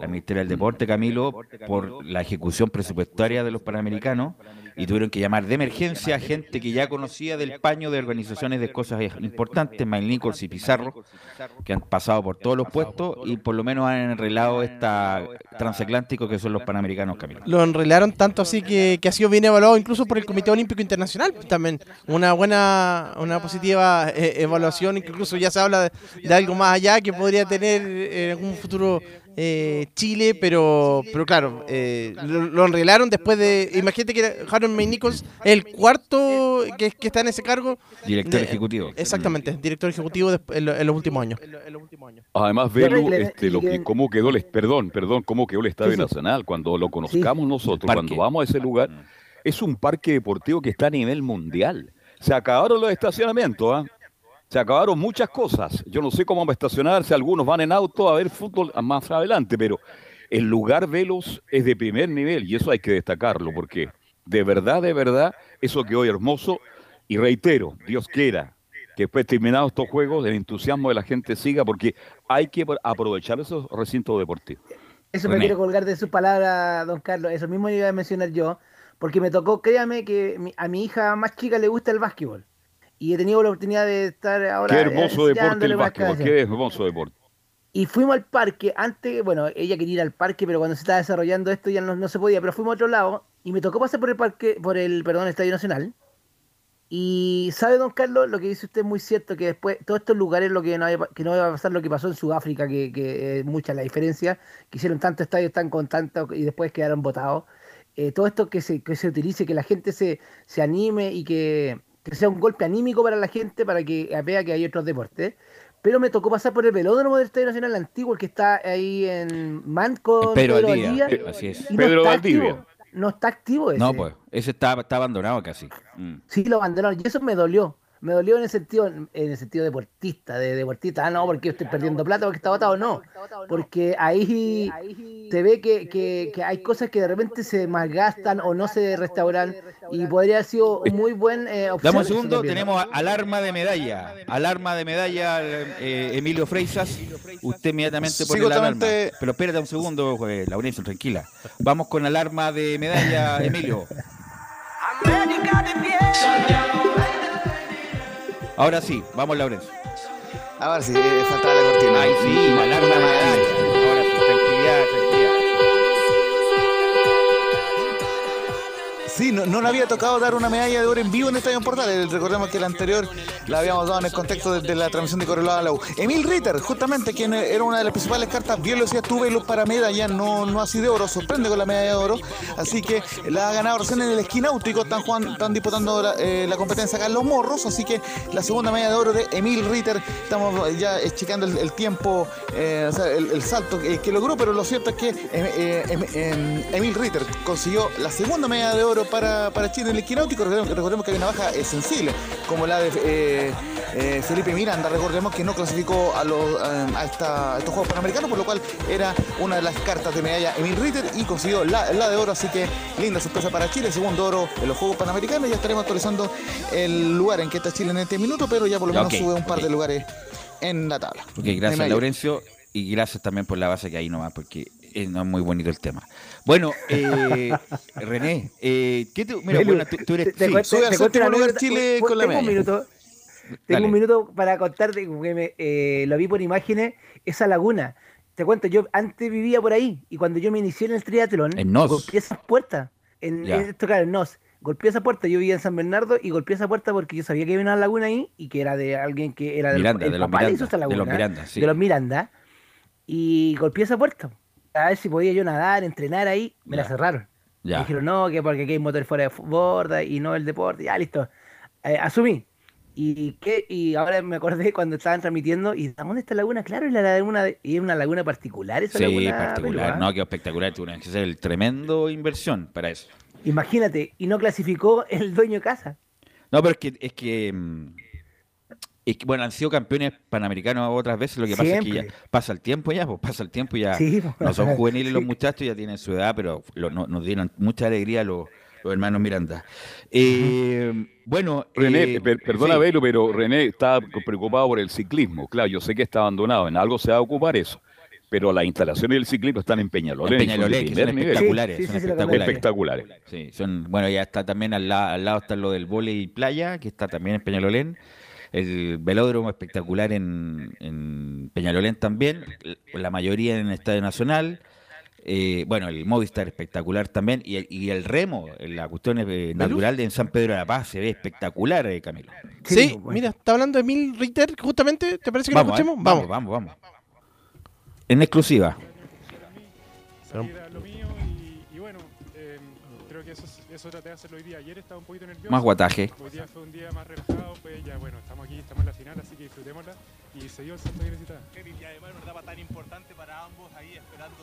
S7: la ministra del Deporte, Camilo, por la ejecución presupuestaria de los Panamericanos y tuvieron que llamar de emergencia a gente que ya conocía del paño de organizaciones de cosas importantes, Nichols y Pizarro, que han pasado por todos los puestos y por lo menos han enrelado esta transatlántico que son los Panamericanos, Camilo.
S5: Lo enrelaron tanto así que, que ha sido bien evaluado incluso por el Comité Olímpico Internacional. También una buena, una positiva eh, evaluación, incluso ya se habla de, algo más allá que podría tener en algún futuro eh, Chile, pero pero claro, eh, lo, lo enrelaron después de... Imagínate que Harold May Nichols el cuarto que, que está en ese cargo.
S7: Director
S5: de-
S7: ejecutivo.
S5: Exactamente, director ejecutivo desp- en, lo- en los últimos años.
S2: Además, Velu, este, lo que, cómo quedó el, perdón, perdón, cómo quedó el Estadio
S8: Sí, sí.
S2: Nacional, cuando lo conozcamos nosotros, cuando vamos a ese lugar, es un parque deportivo que está a nivel mundial. Se acabaron los estacionamientos, ¿ah? Se acabaron muchas cosas. Yo no sé cómo va a estacionarse, algunos van en auto a ver fútbol más adelante, pero el lugar Velos es de primer nivel y eso hay que destacarlo, porque de verdad, de verdad, eso quedó hermoso. Y reitero, Dios quiera que después terminados estos juegos, el entusiasmo de la gente siga, porque hay que aprovechar esos recintos deportivos.
S8: Eso me quiero colgar de sus palabras, don Carlos. Eso mismo iba a mencionar yo, porque me tocó, créame, que a mi hija más chica le gusta el básquetbol. Y he tenido la oportunidad de estar ahora.
S2: Qué hermoso deporte el básquetbol, qué hermoso deporte.
S8: Y fuimos al parque, antes, bueno, ella quería ir al parque, pero cuando se estaba desarrollando esto ya no, no se podía, pero fuimos a otro lado y me tocó pasar por el parque, por el, perdón, Estadio Nacional. Y sabe, don Carlos, lo que dice usted es muy cierto, que después todos estos lugares, lo que no, había- que no iba a pasar lo que pasó en Sudáfrica, que, que es mucha la diferencia, que hicieron tantos estadios tan con tanto y después quedaron votados. Eh, todo esto que se, que se utilice, que la gente se, se anime y que, que sea un golpe anímico para la gente, para que vea que hay otros deportes. Pero me tocó pasar por el velódromo del Estadio Nacional antiguo, el que está ahí en Man con
S7: Pedro
S8: Pedro
S7: así es.
S2: Pedro
S8: no
S2: Valdivia.
S8: activo. No está activo ese.
S7: No, pues, ese está, está abandonado casi. Mm.
S8: Sí, lo abandonaron. Y eso me dolió. Me dolió en el sentido, en el sentido deportista, de deportista. Ah, no, porque estoy perdiendo plata, porque está votado. No. Porque ahí se ve que, que- que hay cosas que de repente se malgastan o no se restauran. Y podría haber sido un muy buen eh, opción.
S7: Dame un segundo, tenemos alarma de medalla. Alarma de medalla, eh, Emilio Freisas. Usted inmediatamente pone la alarma. Pero espérate un segundo, eh, Laurencio, tranquila. Vamos con alarma de medalla, Emilio. Ahora sí, vamos, Laurencio.
S6: Ahora sí, eh, faltaba la cortina.
S7: Ay, sí, la alarma. Ahora sí, tranquilidad,
S6: Sí, no, no le había tocado dar una medalla de oro en vivo en Estadio Portales. Recordemos que la anterior la habíamos dado en el contexto de, la transmisión de Correloa a la U. Emil Ritter, justamente, quien era una de las principales cartas, bien lo decía, tuve los para medalla, no, no así de oro, sorprende con la medalla de oro. Así que la ha ganado recién en el esquináutico, están, jugando, están disputando la, eh, la competencia acá en Los Morros. Así que la segunda medalla de oro de Emil Ritter, estamos ya eh, checando el, tiempo, eh, o sea, el, salto que, logró, pero lo cierto es que eh, eh, em- em- Emil Ritter consiguió la segunda medalla de oro para, para Chile en el esquináutico. Recordemos, recordemos que hay una baja eh, sensible, como la de eh, eh, Felipe Miranda. Recordemos que no clasificó a, los, eh, a, esta- a estos Juegos Panamericanos, por lo cual era una de las cartas de medalla Emil Ritter y consiguió la, la de oro. Así que linda sorpresa para Chile, segundo oro en los Juegos Panamericanos. Ya estaremos actualizando el lugar en que está Chile en este minuto, pero ya por lo menos sube un par de lugares en la tabla.
S7: Ok, gracias. Laurencio y gracias también por la base que hay nomás, porque eh, no es muy bonito el tema. Bueno, eh, René, eh, ¿qué te, mira,
S8: Belu,
S7: bueno, tú, tú eres...
S8: te,
S7: sí,
S8: cuento- te cuento una
S6: lugar. Chile
S8: Tengo
S6: con la
S8: un
S6: medalla.
S8: minuto.
S7: Dale.
S8: Tengo un minuto para contarte que me, eh, lo vi por imágenes, esa laguna. Te cuento, yo antes vivía por ahí y cuando yo me inicié en el triatlón,
S7: En Nos.
S8: golpeé esas puertas. En, claro, en Nos. Golpeé esa puerta, yo vivía en San Bernardo y golpeé esa puerta porque yo sabía que había una laguna ahí y que era de alguien que era del
S7: Miranda,
S8: el
S7: de los
S8: papá
S7: Miranda,
S8: hizo esa
S7: de los
S8: laguna,
S7: Miranda, sí.
S8: de los Miranda. Y golpeé esa puerta. A ver si podía yo nadar, entrenar ahí, me la
S7: Ya.
S8: cerraron. Me
S7: Ya.
S8: dijeron, no, que porque aquí hay motor fuera de borda y no el deporte. Ya, listo. Eh, asumí. ¿Y qué? Y ahora me acordé cuando estaban transmitiendo. ¿Y dónde está la laguna? Claro, es la laguna de- y es una laguna particular esa
S7: Sí,
S8: laguna.
S7: particular,
S8: ¿ah?
S7: no, qué espectacular, tuvieron que hacer el tremendo inversión para eso.
S8: Imagínate, y no clasificó el dueño de casa.
S7: No, pero es que, es que, que, bueno, han sido campeones panamericanos otras veces, lo que pasa es que ya pasa el tiempo ya, pues pasa el tiempo ya.
S8: Sí, pues.
S7: No son juveniles los muchachos, ya tienen su edad, pero lo- no- nos dieron mucha alegría los, los hermanos Miranda. Eh, Bueno,
S2: René,
S7: eh,
S2: per- perdona,
S7: sí.
S2: Belo, pero René está preocupado por el ciclismo. Claro, yo sé que está abandonado, en algo se va a ocupar eso. Pero las instalaciones del ciclismo están en Peñalolén.
S7: En
S2: y
S7: Peñalolén, que son espectaculares,
S8: Sí, sí,
S7: son espectaculares.
S2: Espectaculares.
S7: Sí, son, bueno, ya está también al, la- al lado está lo del vóley y playa, que está también en Peñalolén. El velódromo espectacular en, en Peñalolén también. La mayoría en el Estadio Nacional. Eh, bueno, el Movistar espectacular también. Y el, y el remo, la cuestión eh, natural de en San Pedro de la Paz, se ve espectacular, eh, Camilo.
S5: Sí,
S8: bueno.
S5: mira, está hablando Emil Ritter, justamente. ¿Te parece que
S7: Vamos,
S5: lo
S7: eh,
S5: escuchemos?
S7: vamos, vamos, vamos. En exclusiva.
S9: salir que eso, es- eso traté de hacerlo hoy día. Ayer estaba un poquito nervioso.
S7: Más guataje.
S9: Hoy día fue un día más relajado, pues ya bueno, estamos aquí, estamos en la final, así que disfrutémosla y se dio el salto que necesitaba.
S10: y además una etapa tan importante para ambos ahí esperando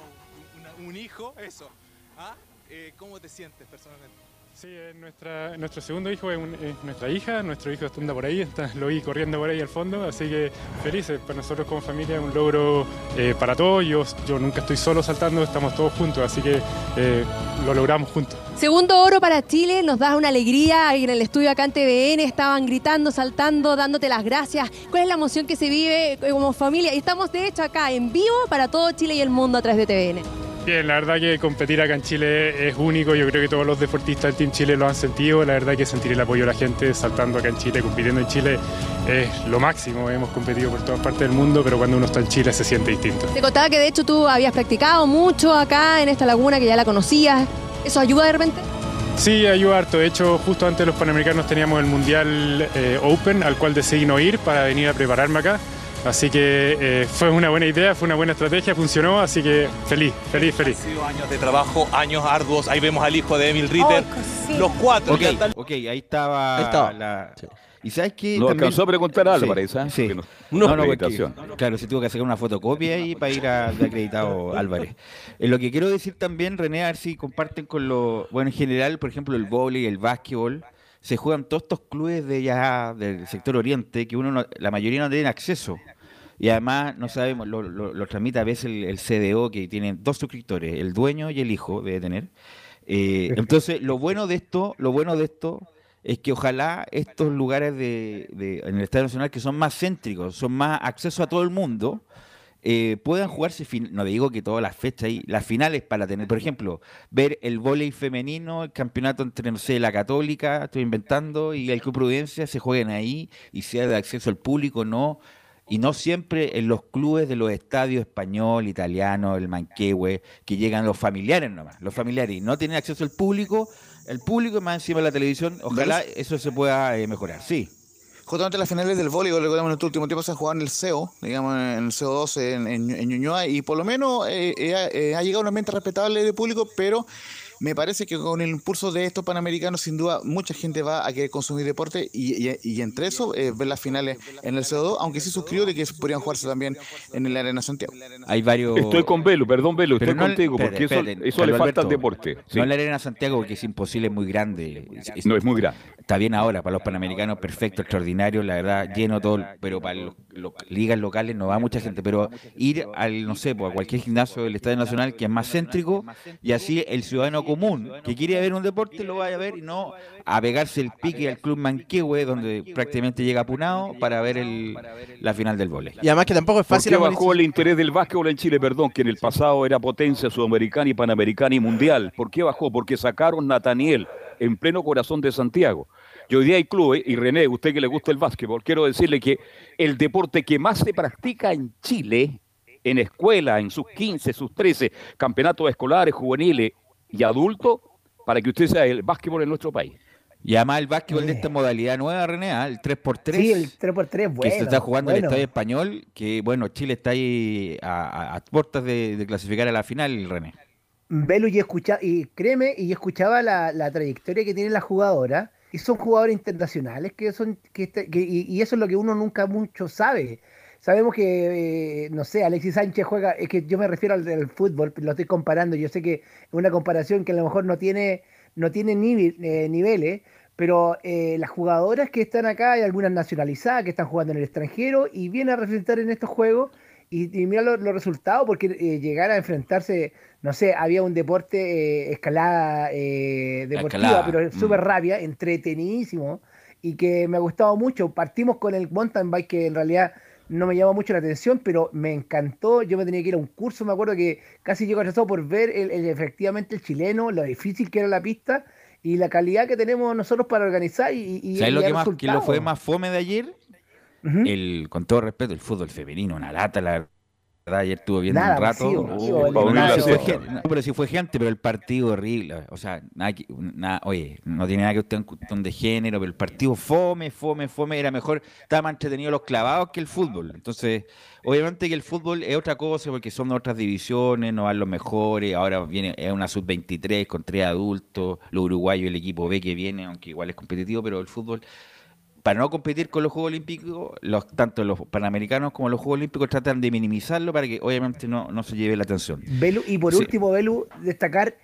S10: un, una- un hijo, eso. ¿Ah? Eh, ¿Cómo te sientes personalmente?
S9: Sí, nuestro segundo hijo es, nuestra hija, nuestro hijo anda por ahí, está, lo vi corriendo por ahí al fondo, así que felices, para nosotros como familia es un logro eh, para todos, yo, yo nunca estoy solo saltando, estamos todos juntos, así que eh, lo logramos juntos.
S11: Segundo oro para Chile, nos da una alegría. En el estudio acá en TVN estaban gritando, saltando, dándote las gracias. ¿Cuál es la emoción que se vive eh, como familia? Y estamos de hecho acá en vivo para todo Chile y el mundo a través de TVN.
S9: Bien, la verdad que competir acá en Chile es único, yo creo que todos los deportistas del Team Chile lo han sentido, la verdad que sentir el apoyo de la gente saltando acá en Chile, compitiendo en Chile es lo máximo, hemos competido por todas partes del mundo, pero cuando uno está en Chile se siente distinto.
S11: Te contaba que de hecho tú habías practicado mucho acá en esta laguna, que ya la conocías. ¿Eso ayuda de repente?
S9: Sí, ayuda harto, de hecho justo antes de los Panamericanos teníamos el Mundial eh, Open al cual decidí no ir para venir a prepararme acá. Así que eh, fue una buena idea, fue una buena estrategia, funcionó, así que feliz, feliz, feliz.
S10: Han sido años de trabajo, años arduos. Ahí vemos al hijo de Emil Ritter. Los cuatro
S7: Ok,
S10: ya están
S7: ok, ahí estaba.
S5: Ahí estaba.
S7: la- ¿Y sabes qué?
S2: Lo
S7: También-
S2: alcanzó a preguntar algo,
S7: Sí,
S2: parece. ¿eh?
S7: sí.
S2: Que no-
S7: No, no, porque, claro, se tuvo que sacar una fotocopia ahí para ir de acreditado Álvarez. Eh, lo que quiero decir también, René, a ver si comparten con lo. Bueno, en general, por ejemplo, el vóley, el básquetbol, se juegan todos estos clubes de ya del sector oriente que uno no- la mayoría no tienen acceso. Y además, no sabemos, lo, lo, lo tramita a veces el, el CDO, que tiene dos suscriptores, el dueño y el hijo, debe tener. Eh, entonces, lo bueno de esto, lo bueno de esto es que ojalá estos lugares de, de- en el Estadio Nacional que son más céntricos, son más acceso a todo el mundo, eh, puedan jugarse, no digo que todas las fechas ahí, las finales para tener, por ejemplo, ver el vóley femenino, el campeonato entre, no sé, la Católica, estoy inventando, y el Club Prudencia se jueguen ahí y sea de acceso al público, no y no siempre en los clubes de los estadios español, italiano, el manquehue, que llegan los familiares nomás, los familiares y no tienen acceso al público, el público más encima de la televisión, ojalá eso se pueda eh, mejorar, sí.
S6: Justamente las finales del voleibol, recordemos en este último tiempo se ha jugado en el CEO, digamos en el CO2 en, en, en Ñuñoa, y por lo menos eh, eh, ha llegado un ambiente respetable de público, pero me parece que con el impulso de estos panamericanos, sin duda, mucha gente va a querer consumir deporte y, y, y entre eso eh, ver las finales en el CO2, aunque sí suscribo de que podrían jugarse también en el Arena Santiago.
S7: Hay varios.
S2: Estoy con Velo, perdón Velo, estoy
S7: no-
S2: contigo, porque eso, le
S7: Carlos
S2: falta al deporte. sí.
S7: No en la Arena Santiago porque es imposible, es muy grande.
S2: No, es muy grande.
S7: Está bien ahora, para los panamericanos, perfecto, extraordinario, la verdad, lleno todo, pero para los, los- ligas locales no va mucha gente, pero ir al, no sé, pues, a cualquier gimnasio del Estadio Nacional que es más céntrico y así el ciudadano común que quiere ver un deporte lo vaya a ver y no a pegarse el pique al Club Manquehue, donde prácticamente llega apunado para ver el, la final del vóley.
S5: Y además que tampoco es
S2: ¿Por
S5: fácil
S2: qué
S5: amortizar-
S2: bajó el interés del básquetbol en Chile? Perdón, que en el pasado era potencia sudamericana y panamericana y mundial. ¿Por qué bajó? Porque sacaron Nataniel en pleno corazón de Santiago. Y hoy día hay clubes, y René, usted que le gusta el básquetbol, quiero decirle que el deporte que más se practica en Chile, en escuela, en sus 15, sus 13, campeonatos escolares, juveniles y adultos, para que usted sea el básquetbol en nuestro país.
S7: Y además el básquetbol de esta modalidad nueva, René, ¿ah? el 3x3.
S8: Sí, el 3x3 bueno.
S7: que se está jugando en el. Estadio Español, que bueno, Chile está ahí a, a- a puertas de, de clasificar a la final, René.
S8: Velu y escucha y créeme, y escuchaba la, la trayectoria que tienen las jugadoras, y son jugadores internacionales que son, que, este- que- y, y eso es lo que uno nunca mucho sabe. Sabemos que, eh, no sé, Alexis Sánchez juega, es que yo me refiero al del fútbol, lo estoy comparando, yo sé que es una comparación que a lo mejor no tiene, no tiene nive- eh, niveles, pero eh, las jugadoras que están acá, hay algunas nacionalizadas que están jugando en el extranjero y vienen a representar en estos juegos y, y mira lo- los resultados, porque eh, llegar a enfrentarse, no sé, había un deporte, eh, escalada eh, deportiva,
S7: escalada,
S8: pero
S7: mm.
S8: súper rápida, entretenidísimo, y que me ha gustado mucho. Partimos con el mountain bike, que en realidad no me llamó mucho la atención, pero me encantó. Yo me tenía que ir a un curso, me acuerdo que casi llego atrasado por ver el, el- efectivamente el chileno, lo difícil que era la pista y la calidad que tenemos nosotros para organizar y, y,
S7: ¿Sabes lo que, más, que lo fue más fome de ayer? El Con todo respeto, el fútbol femenino, una lata, la verdad. Ayer estuve viendo
S8: Nada,
S7: un rato. Oh, nada, fue no, pero sí fue gente, pero el partido horrible. O sea, nada, oye, no tiene nada que ver con cuestión de género, pero el partido fome, fome, fome, era mejor, estaba más entretenido los clavados que el fútbol. Entonces, obviamente que el fútbol es otra cosa porque son otras divisiones, no van los mejores, ahora viene es una sub-23 con tres adultos, los uruguayos, el equipo B que viene, aunque igual es competitivo, pero el fútbol para no competir con los Juegos Olímpicos, los, tanto los panamericanos como los Juegos Olímpicos tratan de minimizarlo para que obviamente no, no se lleve la atención.
S8: Belu, y por
S7: Sí.
S8: último, Belu, destacar,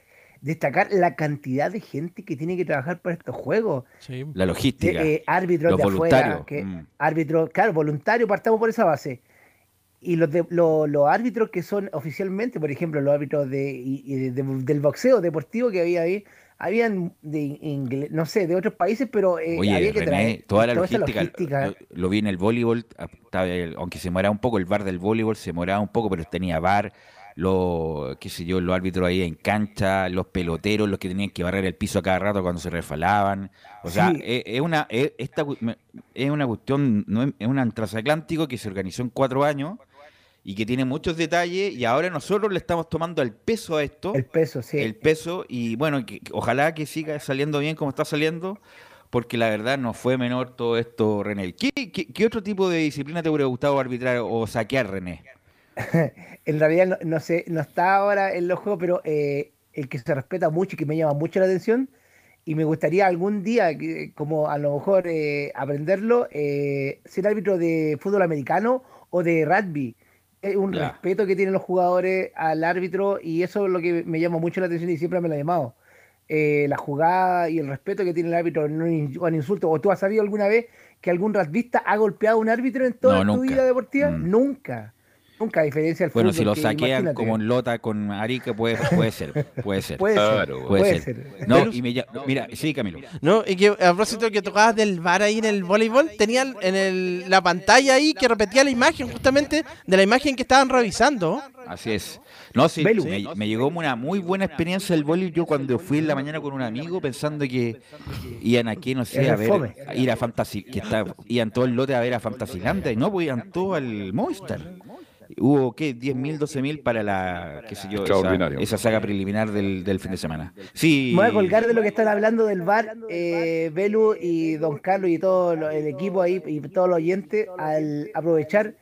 S8: destacar la cantidad de gente que tiene que trabajar para estos juegos.
S5: Sí.
S7: La
S8: De,
S7: logística,
S8: eh, árbitros
S7: los
S8: de afuera,
S7: voluntarios.
S8: que,
S7: mm.
S8: árbitros, claro, voluntarios, partamos por esa base. Y los, de, lo- los árbitros que son oficialmente, por ejemplo, los árbitros de, y- y de- de- del boxeo deportivo que había ahí, habían de ingle- no sé, de otros países, pero eh,
S7: Oye,
S8: había que
S7: René,
S8: traer
S7: toda la logística,
S8: logística.
S7: Lo, lo vi en el voleibol, ah, aunque se moraba un poco, el bar del voleibol se moraba un poco, pero tenía bar, los, qué sé yo, los árbitros ahí en cancha, los peloteros, los que tenían que barrer el piso a cada rato cuando se refalaban. O sea,
S8: Sí.
S7: es, es una, es, esta es una cuestión, no es, es un transatlántico que se organizó en cuatro años y que tiene muchos detalles y ahora nosotros le estamos tomando el peso a esto
S8: El peso, sí.
S7: el peso y bueno, que, ojalá que siga saliendo bien como está saliendo, porque la verdad no fue menor todo esto, René. ¿Qué, qué, qué otro tipo de disciplina te hubiera gustado arbitrar o saquear, René?
S8: En realidad no, no sé, no está ahora en los juegos, pero eh, el que se respeta mucho y que me llama mucho la atención, y me gustaría algún día, como a lo mejor eh, aprenderlo, eh, ser árbitro de fútbol americano o de rugby. Es un respeto que tienen los jugadores al árbitro y eso es lo que me llama mucho la atención y siempre me lo ha llamado. Eh, la jugada y el respeto que tiene el árbitro, no in- un insulto. ¿O tú has sabido alguna vez que algún rugbyista ha golpeado a un árbitro en toda
S7: No,
S8: tu vida deportiva?
S7: Mm.
S8: Nunca. Nunca, a diferencia del
S7: Bueno,
S8: fútbol.
S7: si lo
S8: que
S7: saquean
S8: imagínate.
S7: como en Lota con Arica, puede, puede ser. Puede ser.
S8: Puede ser,
S2: Claro,
S7: puede,
S8: puede
S7: ser.
S8: ser.
S7: No,
S5: Pero-
S7: y me, lla- mira, sí, Camilo.
S5: No, y que a propósito que tocabas del bar ahí en el voleibol, tenían en el, la pantalla ahí que repetía la imagen justamente de la imagen que estaban revisando.
S7: Así es. No, sí,
S8: Belu.
S7: me, me llegó una muy buena experiencia el voleibol. Yo cuando fui en la mañana con un amigo pensando que iban aquí, no sé, a ver, a ir a Fantasy, que está, iban todo el lote a ver a Fantasylandia y no, pues iban todo al Movistar. Hubo, ¿qué? 10.000, 12.000 para la, qué sé yo, esa,
S2: Extraordinario.
S7: esa saga preliminar del, del fin de semana. Sí.
S8: Me voy a colgar de lo que están hablando del bar, eh, Belu y Don Carlos y todo lo- el equipo ahí y todos los oyentes, al aprovechar,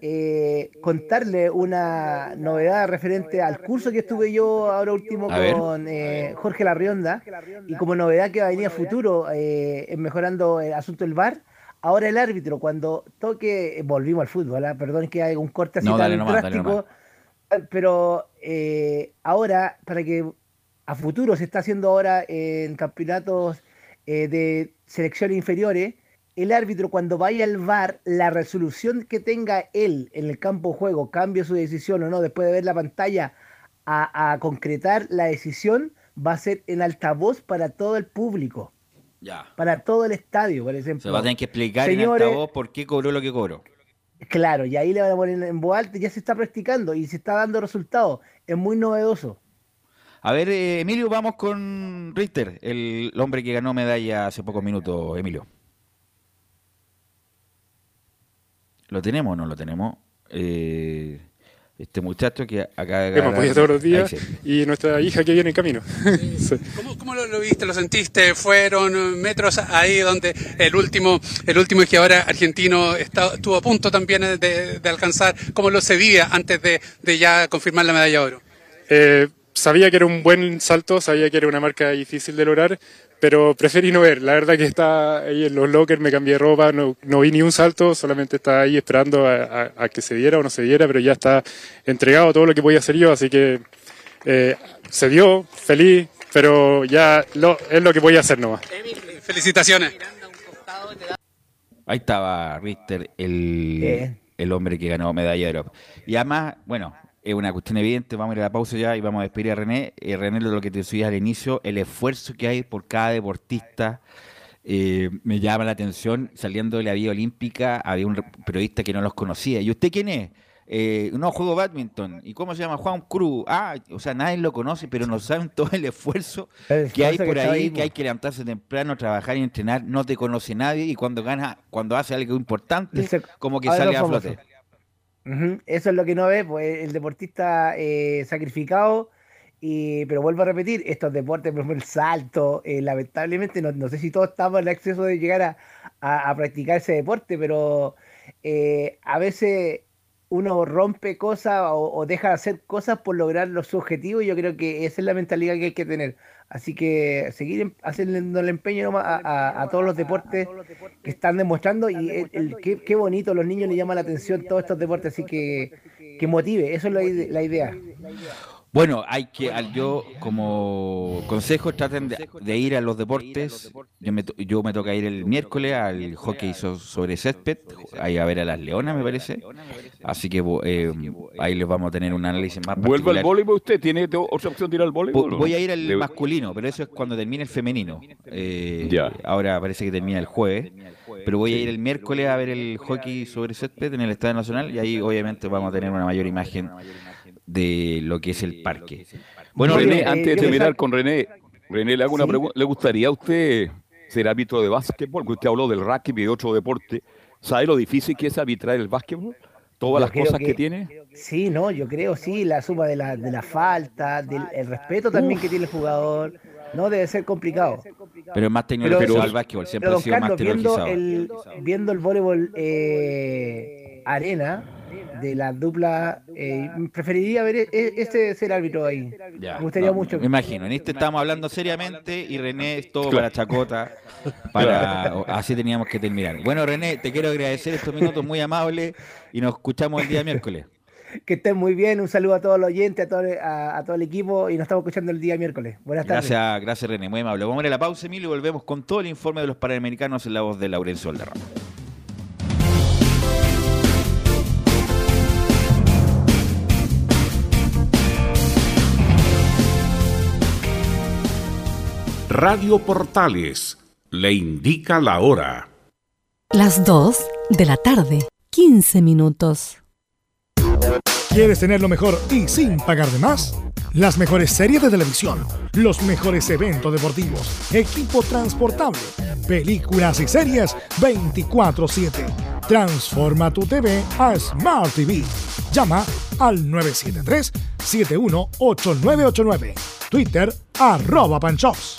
S8: eh, contarle una novedad referente al curso que estuve yo ahora último con eh, Jorge Larrionda y como novedad que va a venir a futuro eh, en mejorando el asunto del bar. Ahora el árbitro, cuando toque, eh, volvimos al fútbol, ¿ah? perdón que hay un corte así
S7: No,
S8: tan
S7: nomás,
S8: drástico,
S7: nomás.
S8: pero eh, ahora, para que a futuro se está haciendo ahora en campeonatos eh, de selecciones inferiores, el árbitro cuando vaya al VAR, la resolución que tenga él en el campo de juego, cambie su decisión o no, después de ver la pantalla, a, a concretar la decisión, va a ser en altavoz para todo el público,
S7: Ya.
S8: para todo el estadio, por ejemplo.
S7: Se va a tener que explicar
S8: Señores,
S7: en altavoz por qué cobró lo que cobró.
S8: Claro, y ahí le van a poner en voz alta, ya se está practicando y se está dando resultados. Es muy novedoso.
S7: A ver, eh, Emilio, vamos con Richter, el hombre que ganó medalla hace pocos minutos, Emilio. ¿Lo tenemos o no lo tenemos? Eh, este muchacho que acaba de
S9: Hemos apoyado todos los días y nuestra hija que viene en camino. Sí.
S12: ¿Cómo, cómo lo, lo viste? ¿Lo sentiste? ¿Fueron metros ahí donde el último el último ahora argentino está- estuvo a punto también de, de alcanzar? ¿Cómo lo se vivía antes de, de ya confirmar la medalla de oro?
S9: Eh, sabía que era un buen salto, sabía que era una marca difícil de lograr, pero preferí no ver. La verdad que está ahí en los lockers, me cambié de ropa, no, no vi ni un salto, solamente estaba ahí esperando a, a- a que se diera o no se diera, pero ya está entregado todo lo que podía hacer yo, así que eh, se dio, feliz, pero ya lo, es lo que podía hacer nomás.
S12: Felicitaciones.
S7: Ahí estaba Richter, el, el hombre que ganó medalla de oro. Y además, bueno, es una cuestión evidente, vamos a ir a la pausa ya y vamos a despedir a René. Eh, René, lo que te decía al inicio, el esfuerzo que hay por cada deportista eh, me llama la atención. Saliendo de la vía olímpica, había un periodista que no los conocía. ¿Y usted quién es? Eh, no, juego badminton. ¿Y cómo se llama? Juan Cruz. Ah, o sea, nadie lo conoce, pero no saben todo el esfuerzo
S8: El
S7: que hay por ahí, que hay que levantarse temprano, trabajar y entrenar, no te conoce nadie y cuando gana, cuando hace algo importante, como que sale a
S8: famoso. Eso es lo que no ve, pues el deportista eh, sacrificado. Y, pero vuelvo a repetir, estos deportes, por ejemplo, el salto, eh, lamentablemente, no, no sé si todos estamos en el acceso de llegar a, a- practicar ese deporte, pero eh, a veces uno rompe cosas o, deja de hacer cosas por lograr los objetivos y yo creo que esa es la mentalidad que hay que tener. Así que seguir em- haciendo el empeño nomás a, a- a todos los deportes que están demostrando y el, el- qué, qué bonito, los niños les llama la atención todos estos deportes, así que que motive, eso es la, la idea.
S7: Bueno, hay que, al- yo como consejo, traten de, de ir a los deportes. Yo me, to- yo me toca ir el miércoles al hockey so- sobre césped, ahí a ver a las leonas, me parece. Así que eh, ahí les vamos a tener un análisis más
S2: ¿Vuelve al voleibol usted? ¿Tiene otra opción de ir al voleibol?
S7: Voy a ir al masculino, pero eso es cuando termine el femenino. Eh,
S2: Ya.
S7: Ahora parece que termina el jueves. Pero voy a ir el miércoles a ver el hockey sobre césped en el Estadio Nacional y ahí obviamente vamos a tener una mayor imagen de lo que es el parque.
S2: Bueno, René,
S8: eh,
S2: antes de terminar con René, René, le hago una
S8: Sí.
S2: pregunta. ¿Le gustaría a usted ser árbitro de básquetbol? Que usted habló del rugby y de otro deporte. ¿Sabe lo difícil que es arbitrar el básquetbol? Todas
S8: Yo
S2: las cosas que,
S8: que-
S2: tiene.
S8: Sí, no, yo creo, sí, la suma de la, de la falta, del el respeto también que tiene el jugador, no debe ser complicado.
S7: Pero es más tecnologizado
S8: Pero-
S7: el básquetbol, siempre
S8: Pero
S7: ha sido más
S8: Carlos, viendo
S7: tecnologizado.
S8: el, viendo el voleibol eh, arena de la dupla, eh, preferiría ver e- e- ese ser árbitro ahí.
S7: Ya,
S8: Me gustaría
S7: no,
S8: mucho.
S7: Me imagino, en este estábamos hablando seriamente y René es todo para chacota. Para, o- así teníamos que terminar. Bueno, René, te quiero agradecer estos minutos muy amables y nos escuchamos el día miércoles.
S8: Que estén muy bien, un saludo a todos los oyentes, a todo, a, a todo el equipo y nos estamos escuchando el día miércoles. Buenas tardes.
S7: Gracias, gracias René, muy amable. Vamos a ir a la pausa, Emilio, y volvemos con todo el informe de los Panamericanos en la voz de Laurencio Valderrama.
S13: Radio Portales le indica la hora.
S14: Las 2 de la tarde, 15 minutos.
S1: ¿Quieres tener lo mejor y sin pagar de más? Las mejores series de televisión, los mejores eventos deportivos, equipo transportable, películas y series 24/7. Transforma tu TV a Smart TV. Llama al 973-718989. Twitter arroba panchops.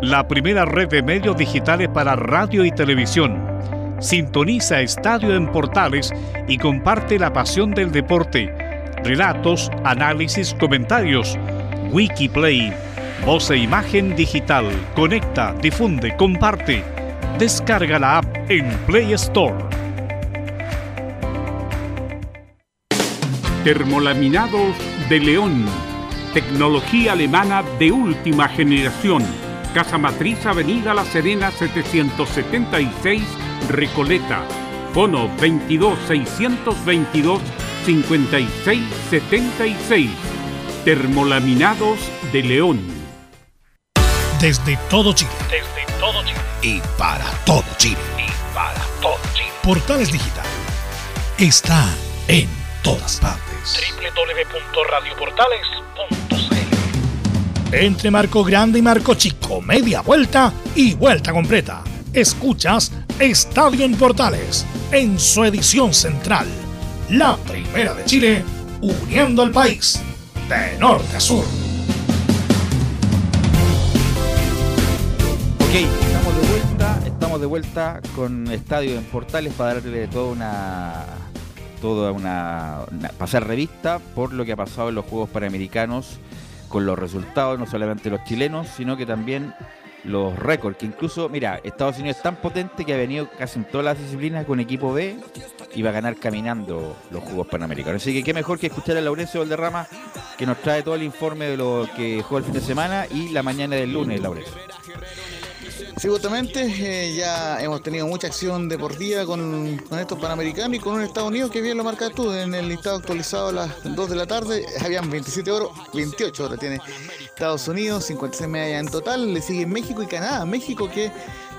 S15: la primera red de medios digitales para radio y televisión. Sintoniza Estadio en Portales y comparte la pasión del deporte. Relatos, análisis, comentarios. Wikiplay, voz e imagen digital. Conecta, difunde, comparte. Descarga la app en Play Store.
S13: Termolaminados de León. Tecnología alemana de última generación. Casa Matriz, Avenida La Serena, 776, Recoleta. Fono 22 622 5676. Termolaminados de León.
S1: Desde todo Chile.
S13: Desde todo Chile.
S1: Y para todo Chile.
S13: Y para todo Chile.
S1: Portales Digital está en todas partes.
S13: www.radioportales.cl
S1: Entre marco grande y marco chico, media vuelta y vuelta completa. Escuchas Estadio en Portales en su edición central. La primera de Chile, uniendo al país de norte a sur.
S7: Ok, estamos de vuelta, estamos de vuelta con Estadio en Portales para darle toda una toda una, una- pasar revista por lo que ha pasado en los Juegos Panamericanos con los resultados no solamente los chilenos, sino que también los récords, que incluso, mira, Estados Unidos es tan potente que ha venido casi en todas las disciplinas con equipo B y va a ganar caminando los Juegos Panamericanos. Así que qué mejor que escuchar a Laurencio Valderrama que nos trae todo el informe de lo que jugó el fin de semana y la mañana del lunes, Laurencio.
S6: Sí, justamente eh, ya hemos tenido mucha acción deportiva con, con estos panamericanos y con un Estados Unidos que bien lo marcas tú en el listado actualizado a las 2 de la tarde. Habían 27 oro, 28 ahora tiene Estados Unidos, 56 medallas en total. Le siguen México y Canadá. México que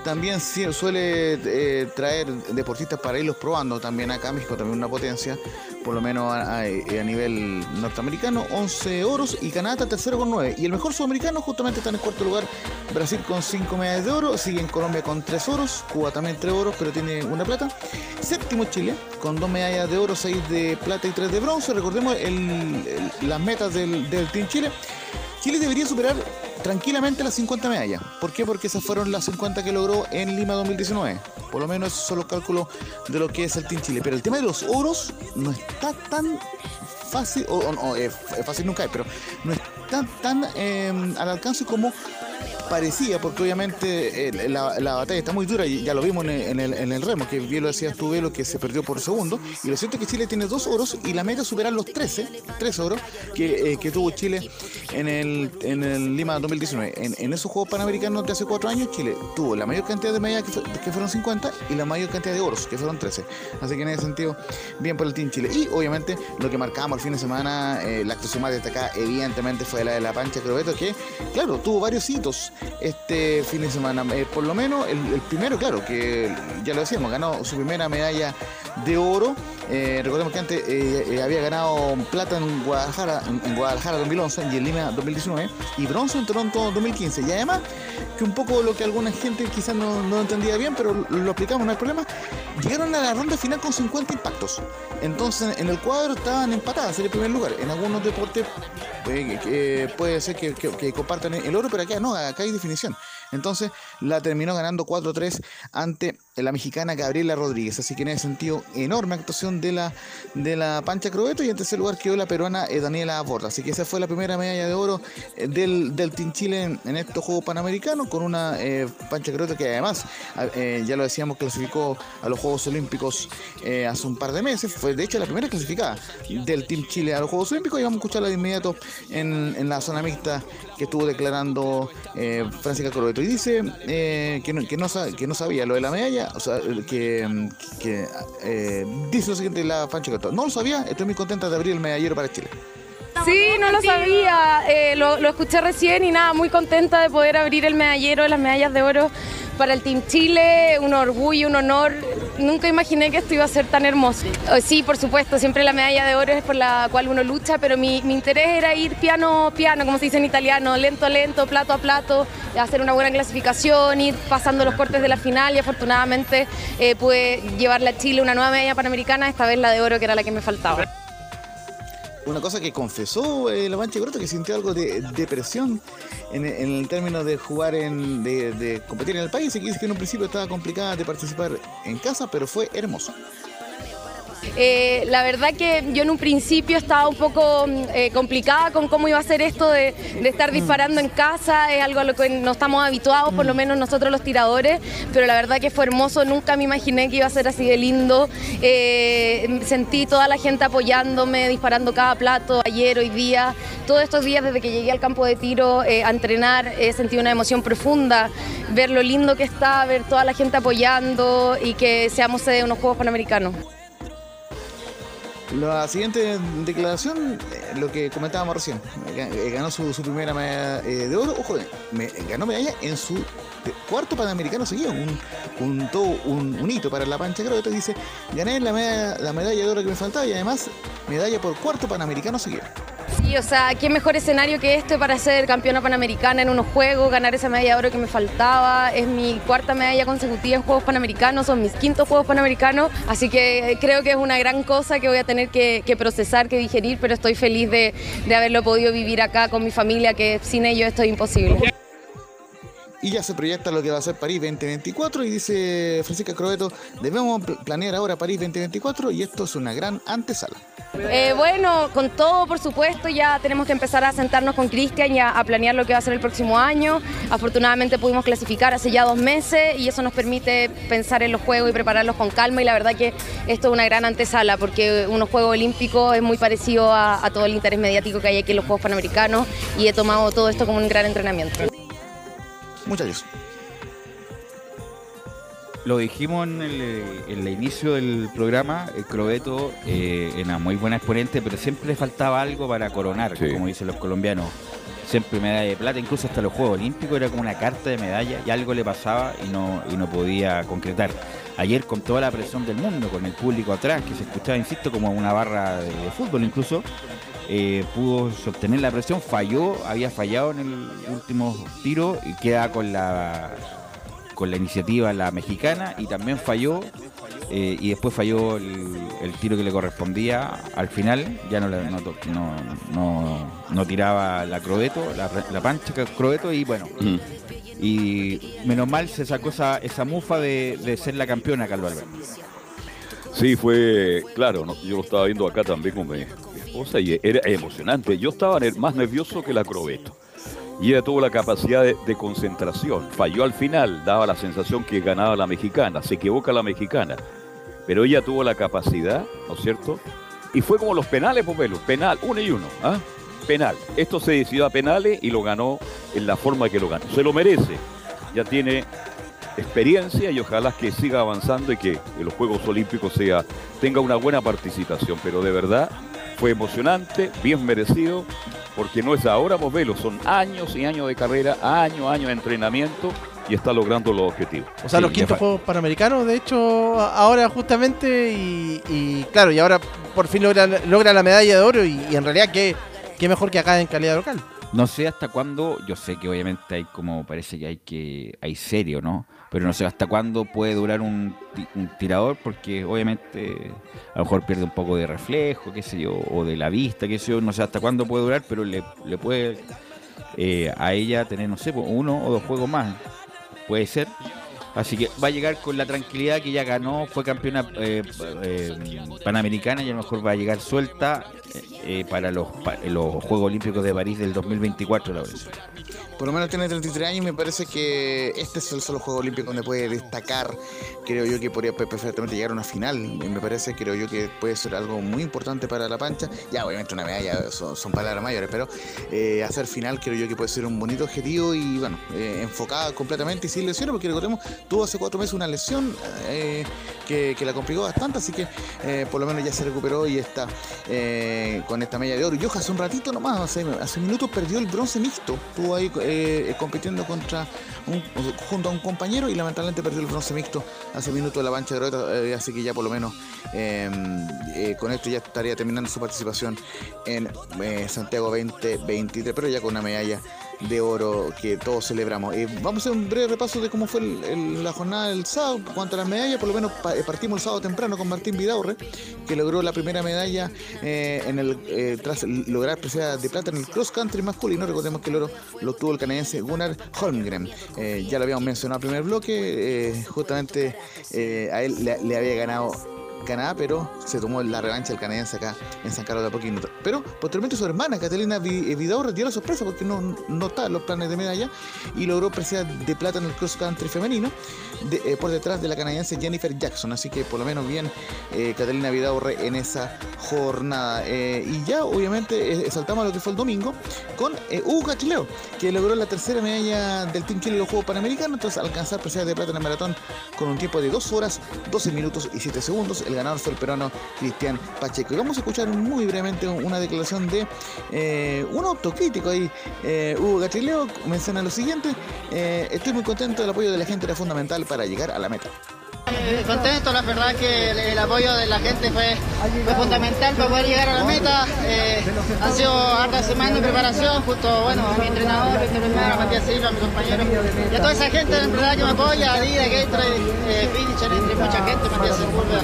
S6: también suele eh, traer deportistas para irlos probando también acá. México también una potencia, por lo menos a, a nivel norteamericano. 11 oros y Canadá tercero con 9. Y el mejor sudamericano justamente está en el cuarto lugar. Brasil con 5 medallas de oro. Sigue en Colombia con 3 oros. Cuba también 3 oros, pero tiene una plata. Séptimo Chile con 2 medallas de oro, 6 de plata y 3 de bronce. Recordemos las metas del Team Chile. Chile debería superar tranquilamente las 50 medallas. ¿Por qué? Porque esas fueron las 50 que logró en Lima 2019. Por lo menos esos son los cálculos de lo que es el Team Chile. Pero el tema de los oros no está tan fácil, o, no, eh, f- fácil nunca es, pero no está tan eh, al alcance como parecía, porque obviamente eh, la, la batalla está muy dura y ya lo vimos en el, en el- el remo, que bien lo decías tú, que se perdió por segundo. Y lo cierto es que Chile tiene dos oros y la meta es superar los 13, 13 oros que, eh, que tuvo Chile en el, en el Lima 2019. En, esos Juegos Panamericanos de hace cuatro años, Chile tuvo la mayor cantidad de medallas que fueron 50 y la mayor cantidad de oros, que fueron 13. Así que en ese sentido, bien por el Team Chile. Y obviamente lo que marcamos el fin de semana, eh, la actuación más destacada, evidentemente fue la de la Pancha Crobeto, que, claro, tuvo varios hitos este fin de semana. Eh, por lo menos el, primero, claro, que ya lo decíamos, ganó su primera medalla de oro. Eh, recordemos que antes eh, había ganado plata en Guadalajara, en, Guadalajara 2011 y en Lima 2019 y bronce en Toronto 2015. Y además, que un poco lo que alguna gente quizás no, no entendía bien, pero lo, aplicamos, no hay problema, llegaron a la ronda final con 50 impactos. Entonces, en el cuadro estaban empatadas en el primer lugar. En algunos deportes puede ser que, que- que compartan el oro, pero acá no, acá hay definición. Entonces la terminó ganando 4-3 ante la mexicana Gabriela Rodríguez. Así que en ese sentido, enorme actuación de la, de la Pancha Crobeto. Y en tercer lugar quedó la peruana eh, Daniela Borda. Así que esa fue la primera medalla de oro eh, del, del Team Chile en, estos Juegos Panamericanos con una eh, Pancha Crobeto que además, eh, ya lo decíamos, clasificó a los Juegos Olímpicos hace un par de meses. Fue de hecho la primera clasificada del Team Chile a los Juegos Olímpicos. Y vamos a escucharla de inmediato en, en la zona mixta que estuvo declarando Francisca Crobeto. Y dice que, no, que, no, que no sabía lo de la medalla, o sea, que, que eh, dice lo siguiente la Crobeto. No lo sabía, estoy muy contenta de abrir el medallero para Chile.
S16: Sí, no lo sabía, eh, lo, lo escuché recién y nada, muy contenta de poder abrir el medallero de las medallas de oro para el Team Chile, un orgullo, un honor. Nunca imaginé que esto iba a ser tan hermoso. Eh, Sí, por supuesto, siempre la medalla de oro es por la cual uno lucha, pero mi, mi interés era ir piano piano, como se dice en italiano, lento a lento, plato a plato, hacer una buena clasificación, ir pasando los cortes de la final y afortunadamente eh, pude llevarle a Chile una nueva medalla panamericana, esta vez la de oro que era la que me faltaba.
S6: Una cosa que confesó eh, la Crobeto que sintió algo de depresión en, el término de jugar en, de, de competir en el país y que dice que en un principio estaba complicada de participar en casa, pero fue hermoso.
S16: Eh, la verdad que yo en un principio estaba un poco mm, eh, complicada con cómo iba a ser esto de, estar disparando en casa, es algo a lo que no estamos habituados, por lo menos nosotros los tiradores, pero la verdad que fue hermoso, nunca me imaginé que iba a ser así de lindo. Eh, sentí toda la gente apoyándome, disparando cada plato, ayer, hoy día, todos estos días desde que llegué al campo de tiro a entrenar, he sentido una emoción profunda, ver lo lindo que está, ver toda la gente apoyando y que seamos sede de unos Juegos Panamericanos.
S6: La siguiente declaración, eh, lo que comentábamos recién, Ga- eh, ganó su, primera medalla eh, de oro, ojo, ganó medalla en su cuarto panamericano seguido, un, un, todo un, hito para la pancha creo que dice, gané la medalla, la medalla de oro que me faltaba y además medalla por cuarto panamericano seguido.
S16: Sí, o sea, qué mejor escenario que este para ser campeona panamericana en unos juegos, ganar esa medalla de oro que me faltaba. Es mi cuarta medalla consecutiva en Juegos Panamericanos, son mis quintos Juegos Panamericanos, así que creo que es una gran cosa que voy a tener que, que procesar, que digerir, pero estoy feliz de, de haberlo podido vivir acá con mi familia, que sin ellos esto es imposible.
S6: Y ya se proyecta lo que va a ser París 2024 y dice Francisca Crobeto, debemos pl- planear ahora París 2024 y esto es una gran antesala.
S16: Eh, bueno, con todo, por supuesto, ya tenemos que empezar a sentarnos con Cristian y a, planear lo que va a ser el próximo año. Afortunadamente pudimos clasificar hace ya dos meses y eso nos permite pensar en los juegos y prepararlos con calma y la verdad que esto es una gran antesala porque unos Juegos Olímpicos es muy parecido a todo el interés mediático que hay aquí en los Juegos Panamericanos y he tomado todo esto como un gran entrenamiento.
S6: Muchachos.
S7: Lo dijimos en el, en el inicio del programa, el Crobeto eh, era muy buena exponente, pero siempre le faltaba algo para coronar, como dicen los colombianos. Siempre medalla de plata, incluso hasta los Juegos Olímpicos era como una carta de medalla y algo le pasaba y no, y no podía concretar. Ayer con toda la presión del mundo, con el público atrás, que se escuchaba, insisto, como una barra de, fútbol incluso, eh, pudo sostener la presión, falló, había fallado en el último tiro y queda con la con la iniciativa la mexicana y también falló eh, y después falló el, tiro que le correspondía al final, ya no, tiraba la Crobeto, la, la pancha Crobeto y bueno, y menos mal se sacó esa, esa mufa de, de ser la campeona Carlos Alberto.
S2: Sí, fue, claro, yo lo estaba viendo acá también con mi, esposa y era emocionante. Yo estaba más nervioso que la Crobeto. Y ella tuvo la capacidad de, concentración. Falló al final, daba la sensación que ganaba la mexicana, se equivoca la mexicana. Pero ella tuvo la capacidad, ¿no es cierto? Y fue como los penales, Pomelo, penal, uno y uno, ¿ah? Penal. Esto se decidió a penales y lo ganó en la forma que lo ganó. Se lo merece. Ya tiene experiencia y ojalá que siga avanzando y que en los Juegos Olímpicos sea, tenga una buena participación. Pero de verdad fue emocionante, bien merecido, porque no es ahora Movelo, son años y años de carrera, años, años de entrenamiento y está logrando los objetivos.
S5: O sea, los quintos Juegos Panamericanos, de hecho, ahora justamente, y, y claro, y ahora por fin logra, logra la medalla de oro, y, y en realidad, qué, qué mejor que acá en calidad local.
S7: No sé hasta cuándo, yo sé que obviamente hay como, parece que hay que, hay serio, ¿no? Pero no sé hasta cuándo puede durar un, un tirador, porque obviamente a lo mejor pierde un poco de reflejo, qué sé yo, o de la vista, qué sé yo, no sé hasta cuándo puede durar, pero le, le puede eh, a ella tener, no sé, pues, uno o dos juegos más. puede ser. Así que va a llegar con la tranquilidad que ya ganó, fue campeona eh, eh, panamericana y a lo mejor va a llegar suelta eh, eh, para los, pa- los Juegos Olímpicos de París del 2024, Laurencio.
S6: Por lo menos tiene 33 años y me parece que este es el solo juego olímpico donde puede destacar. Creo yo que podría pe- perfectamente llegar a una final. Me parece, creo yo, que puede ser algo muy importante para la pancha. Ya, obviamente una medalla son, palabras mayores, pero eh, hacer final creo yo que puede ser un bonito objetivo y bueno, eh, enfocada completamente y sin lesiones, porque recordemos, tuvo hace cuatro meses una lesión que, que la complicó bastante, así que por lo menos ya se recuperó y está con esta medalla de oro. Y ojo, hace un ratito nomás, hace, hace minutos perdió el bronce mixto. Estuvo ahí eh, compitiendo contra un- junto a un compañero y lamentablemente perdió el bronce mixto hace minutos la pancha de Grota, eh, así que ya por lo menos eh, eh, con esto ya estaría terminando su participación en Santiago 2023, pero ya con una medalla de oro que todos celebramos. Eh, vamos a hacer un breve repaso de cómo fue el- el- la jornada del sábado. En cuanto a las medallas, por lo menos eh, partimos el sábado temprano con Martín Vidaurre, que logró la primera medalla eh, en el eh, tras lograr presea de plata en el cross country masculino. Recordemos que el oro lo obtuvo el canadiense Gunnar Holmgren. Eh, ya lo habíamos mencionado al primer bloque, justamente a él le había ganado Canadá, pero se tomó la revancha el canadiense acá en San Carlos de Apoquindo. Pero posteriormente su hermana, Catalina eh, Vidaurre, dio la sorpresa porque no, no los planes de medalla y logró presea de plata en el cross country femenino de- eh, por detrás de la canadiense Jennifer Jackson. Así que por lo menos bien eh, Catalina Vidaurre en esa jornada. Eh, y ya obviamente saltamos a lo que fue el domingo con Hugo Cachileo, que logró la tercera medalla del Team Chile en los Juegos Panamericanos, entonces alcanzar presea de plata en el maratón con un tiempo de 2 horas, 12 minutos y 7 segundos. El ganador fue el peruano Cristian Pacheco. Y vamos a escuchar muy brevemente una declaración de eh, un autocrítico ahí. Eh, Hugo Cachileo menciona lo siguiente, eh, estoy muy contento, el apoyo de la gente era fundamental para llegar a la meta.
S17: Eh, contento, la verdad que el, el apoyo de la gente fue, fue fundamental para poder llegar a la meta. Eh, han sido hartas semanas de preparación, justo bueno, a mi entrenador, Hermano, a Matías Silva, a mi compañero, y a toda esa gente en verdad que me apoya, a Dida, Gatorade, eh, Finisher, entre mucha gente, Matías Sepúlveda.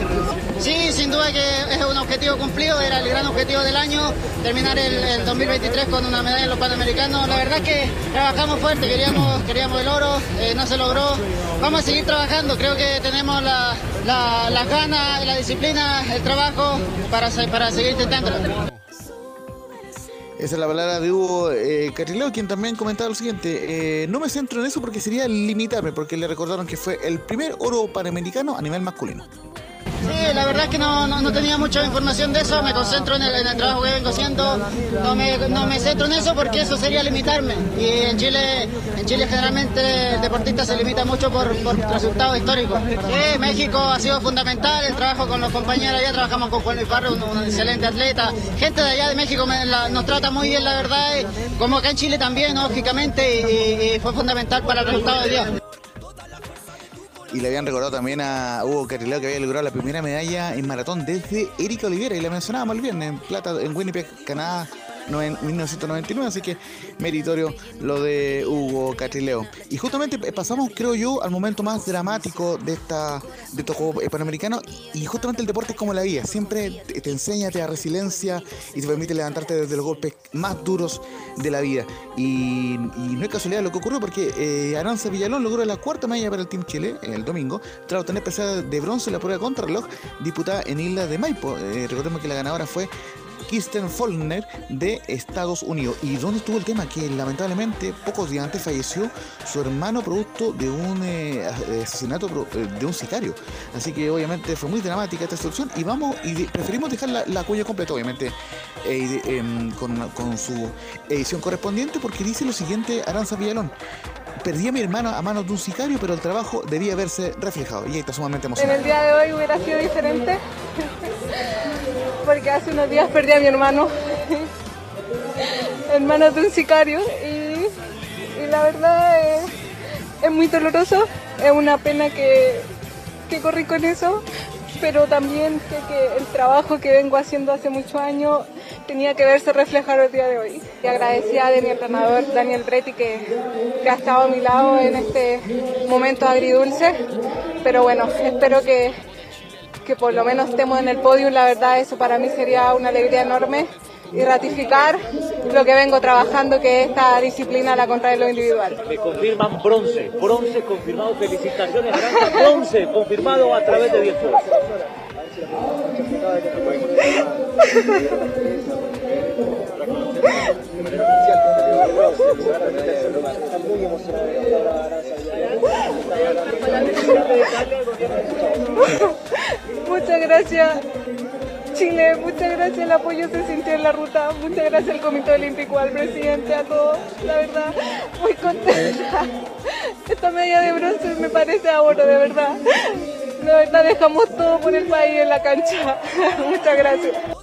S17: Sí, sin duda que es un objetivo cumplido, era el gran objetivo del año, terminar el, el 2023 con una medalla en los Panamericanos. La verdad que trabajamos fuerte, queríamos, queríamos el oro, eh, no se logró. Vamos a seguir trabajando, creo que tenemos la, la, las ganas, la disciplina, el trabajo para, para seguir intentándolo.
S6: Esa es la palabra de Hugo eh, Carrileo, quien también comentaba lo siguiente. eh, no me centro en eso porque sería limitarme, porque le recordaron que fue el primer oro panamericano a nivel masculino.
S17: Sí, la verdad es que no, no, tenía mucha información de eso, me concentro en el, trabajo que vengo haciendo, no me, no me centro en eso porque eso sería limitarme. Y en Chile, en Chile generalmente el deportista se limita mucho por, por resultados históricos. Sí, México ha sido fundamental, el trabajo con los compañeros allá, trabajamos con Juan Luis Parra, un, excelente atleta. Gente de allá de México nos trata muy bien, la verdad, y como acá en Chile también, lógicamente, y fue fundamental para el resultado de día.
S6: Y le habían recordado también a Hugo Carrileo que había logrado la primera medalla en maratón desde Erika Olivera. Y la mencionábamos el viernes en plata en Winnipeg, Canadá. No- en 1999, así que meritorio lo de Hugo Catrileo. Y justamente eh, pasamos, creo yo, al momento más dramático de esta de estos Juegos eh, Panamericanos y justamente el deporte es como la vida, siempre te, enseña, te da resiliencia y te permite levantarte desde los golpes más duros de la vida. Y, no es casualidad lo que ocurrió porque eh, Aranza Villalón logró la cuarta medalla para el Team Chile el domingo, tras obtener pesada de bronce en la prueba contra reloj disputada en Isla de Maipo. Eh, recordemos que la ganadora fue Kirsten Follner de Estados Unidos. ¿Y dónde estuvo el tema? Que lamentablemente pocos días antes falleció su hermano producto de un eh, asesinato pro- eh, de un sicario. Así que obviamente fue muy dramática esta situación y vamos y de- preferimos dejar la, la cuña completa, obviamente, eh, de- em, con, con su edición correspondiente porque dice lo siguiente Aranza Villalón. Perdí a mi hermano a manos de un sicario, pero el trabajo debía verse reflejado. Y ahí está sumamente
S18: En
S6: emocionado.
S18: el día de hoy hubiera sido diferente, porque hace unos días perdí a mi hermano. En manos de un sicario y, la verdad es, es muy doloroso, es una pena que, que corrí con eso, pero también que el trabajo que vengo haciendo hace muchos años tenía que verse reflejado el día de hoy. Y agradecida de mi entrenador Daniel Bretti que, que ha estado a mi lado en este momento agridulce, pero bueno, espero que, que por lo menos estemos en el podio, la verdad eso para mí sería una alegría enorme y ratificar lo que vengo trabajando, que es esta disciplina, la contra lo individual.
S19: Me confirman bronce, bronce confirmado, felicitaciones bronce confirmado a través de 10
S18: Muchas gracias. Chile, muchas gracias, el apoyo se sintió en la ruta, muchas gracias al Comité Olímpico, al presidente, a todos, la verdad, muy contenta. Esta medalla de bronce me parece oro, de verdad. La verdad dejamos todo por el país en la cancha. muchas gracias.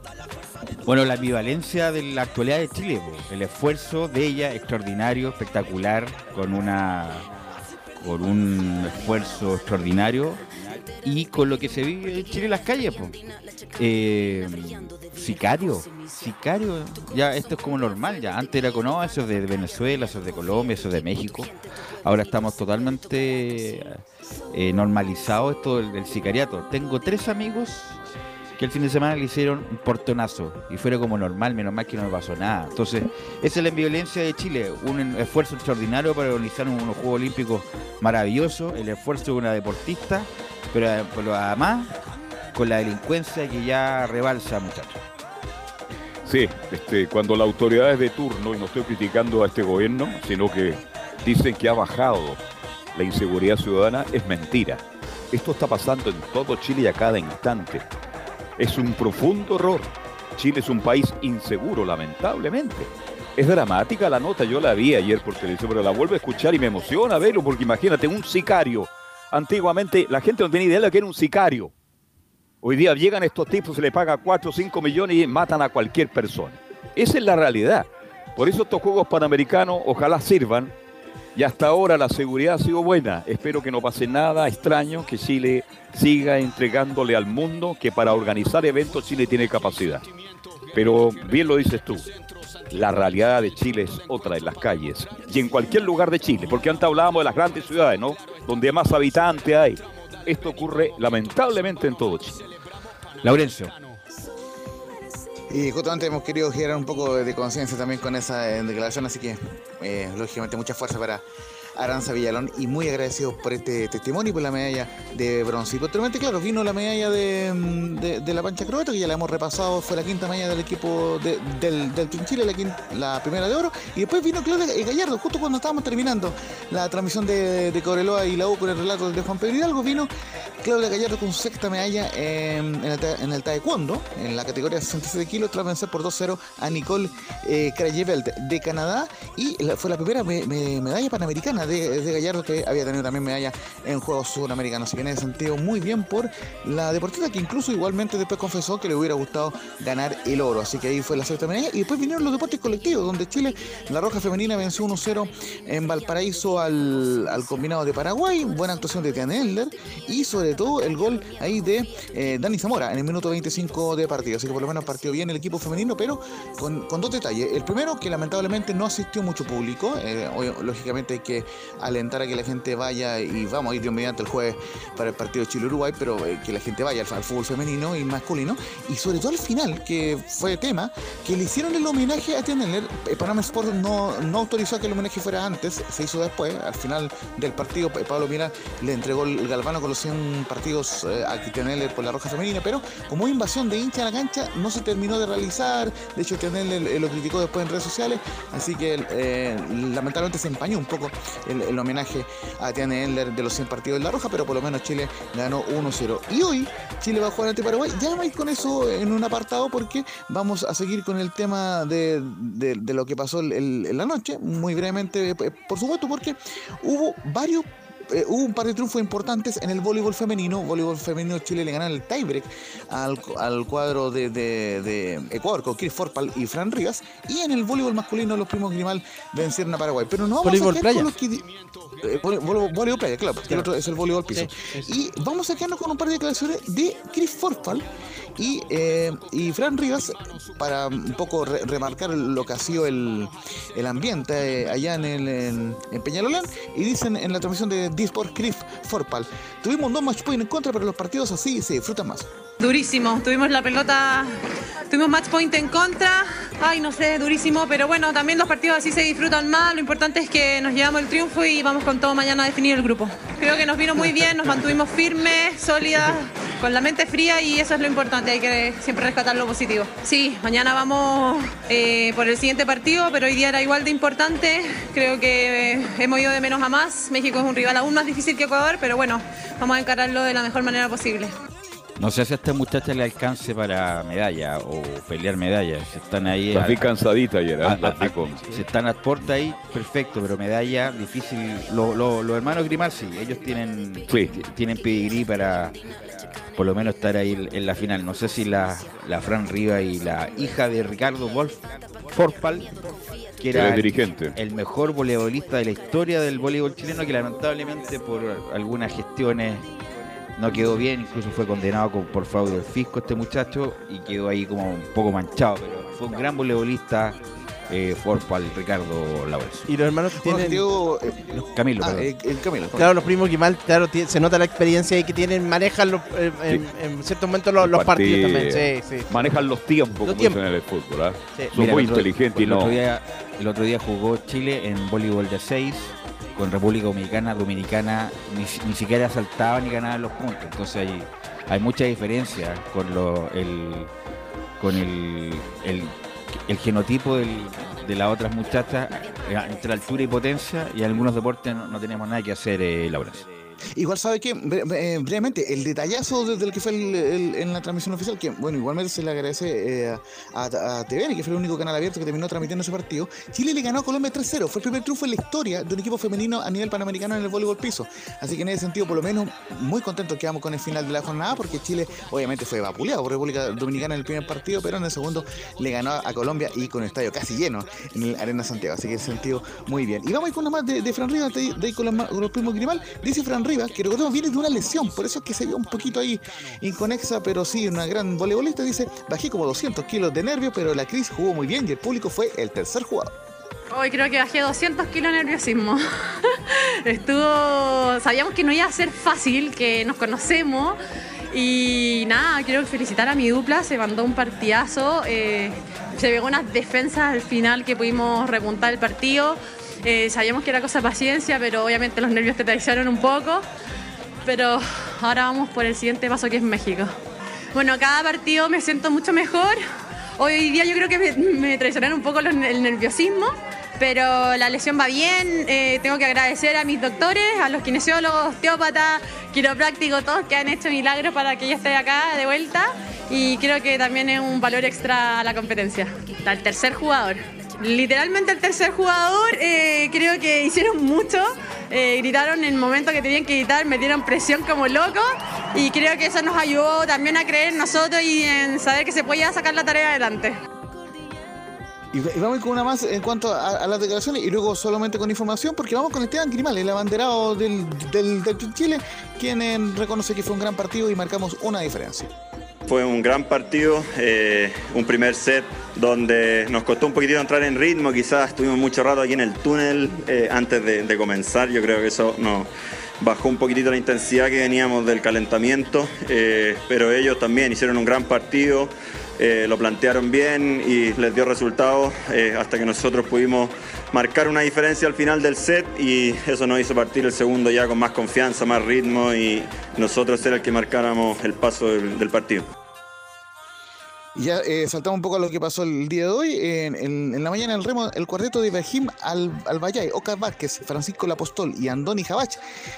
S7: Bueno, la ambivalencia de la actualidad de Chile, el esfuerzo de ella extraordinario, espectacular, con una con un esfuerzo extraordinario y con lo que se vive en Chile en las calles, pues. sicario, sicario, ya esto es como normal, ya antes era con eso de Venezuela, eso de Colombia, eso de México, ahora estamos totalmente eh, normalizados esto del sicariato. Tengo tres amigos el fin de semana le hicieron un portonazo y fuera como normal, menos mal que no me pasó nada. Entonces, esa es la violencia de Chile, un esfuerzo extraordinario para organizar unos Juegos Olímpicos maravillosos, el esfuerzo de una deportista, pero, además con la delincuencia que ya rebalsa, muchachos.
S2: Sí, este, cuando la autoridad es de turno, y no estoy criticando a este gobierno, sino que dicen que ha bajado la inseguridad ciudadana, es mentira. Esto está pasando en todo Chile a cada instante. Es un profundo error. Chile es un país inseguro, lamentablemente. Es dramática la nota, yo la vi ayer por televisión, pero la vuelvo a escuchar y me emociona verlo, porque imagínate, un sicario. Antiguamente la gente no tenía idea de que era un sicario. Hoy día llegan estos tipos, se les paga 4 o 5 millones y matan a cualquier persona. Esa es la realidad. Por eso estos Juegos Panamericanos ojalá sirvan. Y hasta ahora la seguridad ha sido buena. Espero que no pase nada extraño, que Chile siga entregándole al mundo que para organizar eventos Chile tiene capacidad. Pero bien lo dices tú, la realidad de Chile es otra en las calles y en cualquier lugar de Chile, porque antes hablábamos de las grandes ciudades, ¿no? Donde más habitantes hay. Esto ocurre lamentablemente en todo Chile.
S7: Laurencio.
S6: Y justamente hemos querido generar un poco de conciencia también con esa eh, declaración, así que eh, lógicamente mucha fuerza para Aranza Villalón y muy agradecido por este testimonio y por la medalla de bronce. Y posteriormente, claro, vino la medalla de, de, la pancha croata, que ya la hemos repasado, fue la quinta medalla del equipo del, del Chile, la, primera de oro. Y después vino Claudia Gallardo, justo cuando estábamos terminando la transmisión de, de y la U con el relato de Juan Pedro Hidalgo, vino Claudia Gallardo con su sexta medalla en, el, en, el, taekwondo, en la categoría de 67 kilos, tras vencer por 2-0 a Nicole eh, de Canadá. Y fue la primera medalla panamericana de, Gallardo que había tenido también medalla en Juegos Sudamericanos. Así que en ese sentido, muy bien por la deportista que incluso igualmente después confesó que le hubiera gustado ganar el oro. Así que ahí fue la sexta medalla. Y después vinieron los deportes colectivos, donde Chile, la Roja Femenina, venció 1-0 en Valparaíso al, combinado de Paraguay. Buena actuación de Tiane Elder. Y sobre todo el gol ahí de eh, Dani Zamora en el minuto 25 de partido. Así que por lo menos partió bien el equipo femenino, pero con, dos detalles. El primero, que lamentablemente no asistió mucho público. Eh, lógicamente hay que alentar a que la gente vaya y vamos a ir Dios mediante el jueves para el partido Chile-Uruguay, pero eh, que la gente vaya al, fútbol femenino y masculino. Y sobre todo al final, que fue tema, que le hicieron el homenaje a Tianeller. Eh, Panamá Sport no, no autorizó que el homenaje fuera antes, se hizo después. Al final del partido, eh, Pablo Mira le entregó el galvano con los 100 partidos a Tianeller por la Roja Femenina, pero como invasión de hincha a la cancha no se terminó de realizar. De hecho, Tianeller lo criticó después en redes sociales, así que lamentablemente se empañó un poco el, homenaje a Tiane Endler de los 100 partidos de La Roja, pero por lo menos Chile ganó 1-0. Y hoy Chile va a jugar ante Paraguay. Ya vais con eso en un apartado porque vamos a seguir con el tema de, lo que pasó en la noche, muy brevemente, eh, por supuesto, porque hubo varios eh, hubo un par de triunfos importantes en el voleibol femenino. Voleibol femenino Chile le ganó el tiebreak al, al cuadro de, de, Ecuador con Chris Forpal y Fran Rivas. Y en el voleibol masculino los primos Grimal vencieron a Paraguay. Pero no vamos
S5: voleibol
S6: a
S5: playa.
S6: Con los que, eh, voleibol, playa, claro, el otro es el voleibol piso. Y vamos a quedarnos con un par de declaraciones de Chris Forpal y, eh, y Fran Rivas para un poco remarcar lo que ha sido el, el ambiente allá en, el, en, Peñalolán y dicen en la transmisión de Disport Cliff Forpal tuvimos dos match point en contra pero los partidos así se disfrutan más
S20: durísimo tuvimos la pelota tuvimos match point en contra Ay, no sé, durísimo, pero bueno, también los partidos así se disfrutan más. Lo importante es que nos llevamos el triunfo y vamos con todo mañana a definir el grupo. Creo que nos vino muy bien, nos mantuvimos firmes, sólidas, con la mente fría y eso es lo importante, hay que siempre rescatar lo positivo. Sí, mañana vamos eh, por el siguiente partido, pero hoy día era igual de importante. Creo que eh, hemos ido de menos a más. México es un rival aún más difícil que Ecuador, pero bueno, vamos a encararlo de la mejor manera posible.
S7: No sé si a esta muchacha le alcance para medalla o pelear medallas. Si están ahí.
S2: La vi cansadita ayer, ¿eh?
S7: a- a- Si están a puerta ahí, perfecto, pero medalla difícil. Lo- lo- los hermanos Grimar sí, ellos tienen, ti- tienen pedigrí para por lo menos estar ahí en la final. No sé si la, la Fran Riva y la hija de Ricardo Wolf, Forpal, que
S2: Era
S7: era
S2: el dirigente.
S7: el mejor voleibolista de la historia del voleibol chileno, que lamentablemente por algunas gestiones no quedó bien, incluso fue condenado con- por fraude del fisco este muchacho y quedó ahí como un poco manchado, pero fue un gran voleibolista eh, Forpal, Ricardo Laures.
S5: Y los hermanos que tienen.
S6: objetivo, eh,
S7: Camilo,
S6: ah,
S7: perdón.
S6: eh, el Camilo.
S5: Claro, los primos Guimal, claro, tie- se nota la experiencia ahí que tienen, manejan los, eh, en, en ciertos momentos los, los partidos también. Sí, sí.
S2: Manejan los tiempos, como
S5: tiempos.
S2: dicen en el fútbol. ¿ah?
S5: Sí.
S2: Son
S7: Mira,
S2: muy inteligentes y no.
S7: Otro día, el otro día jugó Chile en voleibol de 6 con República Dominicana. Dominicana ni, ni siquiera saltaba ni ganaba los puntos. Entonces hay, hay mucha diferencia con lo, el, con el, el, el genotipo del- de las otras muchachas eh, entre altura y potencia. Y en algunos deportes no, no tenemos nada que hacer, eh, Laura.
S6: Igual sabe que, eh, brevemente, el detallazo desde el que fue el- en la transmisión oficial, que bueno, igualmente se le agradece eh, a, a TVN, que fue el único canal abierto que terminó transmitiendo ese partido. Chile le ganó a Colombia 3-0. Fue el primer triunfo en la historia de un equipo femenino a nivel panamericano en el voleibol piso. Así que en ese sentido, por lo menos, muy contentos quedamos con el final de la jornada, porque Chile obviamente fue vapuleado por República Dominicana en el primer partido, pero en el segundo le ganó a Colombia y con el estadio casi lleno en el Arena Santiago. Así que en ese sentido, muy bien. Y vamos a ir con una más de, Fran Rivas, de, de ahí con, ma- con los primos Grimal. Dice Fran Rivas que recordemos viene de una lesión, por eso es que se vio un poquito ahí inconexa, pero sí, una gran voleibolista. Dice, bajé como 200 kilos de nervios, pero la Cris jugó muy bien y el público fue el tercer jugador.
S20: Hoy creo que bajé 200 kilos de nerviosismo. Estuvo. Sabíamos que no iba a ser fácil, que nos conocemos. Y nada, quiero felicitar a mi dupla, se mandó un partidazo. eh, se pegó unas defensas al final que pudimos remontar el partido. Eh, sabíamos que era cosa de paciencia, pero obviamente los nervios te traicionaron un poco. Pero ahora vamos por el siguiente paso que es México. Bueno, cada partido me siento mucho mejor. Hoy día yo creo que me, me traicionaron un poco los- el nerviosismo, pero la lesión va bien. Eh, tengo que agradecer a mis doctores, a los kinesiólogos, osteópatas, quiroprácticos, todos que han hecho milagros para que yo esté acá de vuelta. Y creo que también es un valor extra a la competencia. Al tercer jugador. Literalmente el tercer jugador, eh, creo que hicieron mucho. Eh, gritaron en el momento que tenían que gritar, metieron presión como locos y creo que eso nos ayudó también a creer en nosotros y en saber que se podía sacar la tarea adelante.
S6: Y, vamos con una más en cuanto a, las declaraciones y luego solamente con información, porque vamos con Esteban Grimal, el abanderado del Chile, quien eh, reconoce que fue un gran partido y marcamos una diferencia.
S21: Fue un gran partido, eh, un primer set donde nos costó un poquitito entrar en ritmo, quizás estuvimos mucho rato aquí en el túnel eh, antes de, comenzar, yo creo que eso nos bajó un poquitito la intensidad que veníamos del calentamiento, eh, pero ellos también hicieron un gran partido, lo plantearon bien y les dio resultados hasta que nosotros pudimos marcar una diferencia al final del set y eso nos hizo partir el segundo ya con más confianza, más ritmo y nosotros era el que marcáramos el paso del, del partido.
S6: Ya eh, saltamos un poco a lo que pasó el día de hoy. En, la mañana el remo, el cuarteto de Ibrahim Al, Albayay, Ocar Vázquez, Francisco Lapostol y Andoni Jabach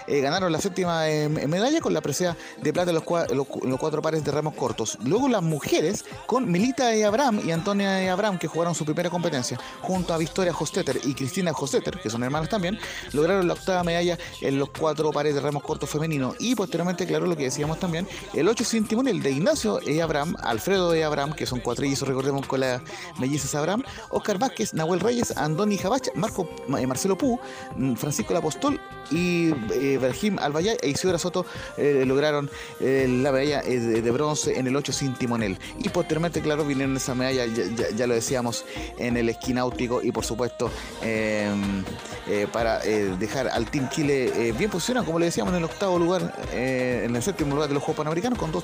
S6: eh, ganaron la séptima eh, medalla con la presea de plata en los, cua- los cu- los cuatro pares de remos cortos. Luego las mujeres con Milita y Abraham y Antonia y Abraham, que jugaron su primera competencia, junto a Victoria Hostetter y Cristina Hostetter, que son hermanas también, lograron la octava medalla en los cuatro pares de remos cortos femeninos. Y posteriormente, claro, lo que decíamos también, el 8 sin timonel de Ignacio y Abraham, Alfredo y Abraham, que son cuatrillizos, recordemos con las mellizas Abraham, Oscar Vázquez, Nahuel Reyes, Andoni Jabach, Marco, eh, Marcelo Pú, mm, Francisco Lapostol y eh, Berjim Albayay e Isidora Soto eh, lograron eh, la medalla eh, de, bronce en el 8 sin timonel. Y posteriormente, claro, vinieron esa medalla, ya, lo decíamos, en el esquí náutico y por supuesto eh, eh, para eh, dejar al Team Chile eh, bien posicionado, como le decíamos, en el octavo lugar, eh, en el séptimo lugar de los Juegos Panamericanos, con dos,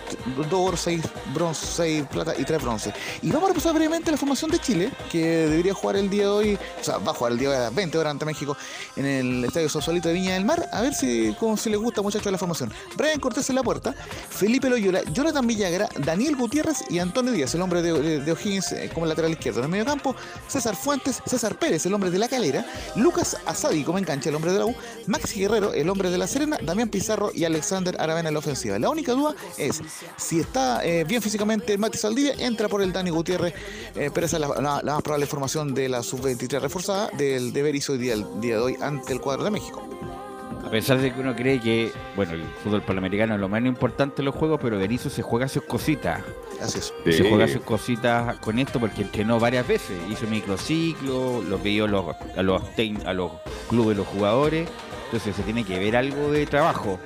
S6: dos oros, seis bronce, seis plata y tres 23 bronce. Y vamos a repasar brevemente la formación de Chile, que debería jugar el día de hoy, o sea, va a jugar el día de hoy a las 20 horas ante México en el Estadio Sosolito de Viña del Mar. A ver si, cómo, si les gusta, muchachos, la formación. Brian Cortés en la puerta, Felipe Loyola, Jonathan Villagra, Daniel Gutiérrez y Antonio Díaz, el hombre de, de O'Higgins eh, como lateral izquierdo. En el medio campo, César Fuentes, César Pérez, el hombre de la calera, Lucas Asadi como en cancha, el hombre de la U, Maxi Guerrero, el hombre de la Serena, Damián Pizarro y Alexander Aravena en la ofensiva. La única duda es si está eh, bien físicamente Mati Saldivia, entra por el Dani Gutiérrez, eh, pero esa es la, la- la más probable formación de la sub-23 reforzada del de Berizzo hoy día, el día de hoy ante el cuadro de México.
S7: A pesar de que uno cree que, bueno, el fútbol panamericano es lo menos importante en los juegos, pero Berizzo se juega sus cositas.
S6: Así es.
S7: Se
S2: Sí.
S7: juega sus cositas con esto porque entrenó varias veces. Hizo microciclo, lo pidió los, a, los, a los clubes, los jugadores. Entonces se tiene que ver algo de trabajo.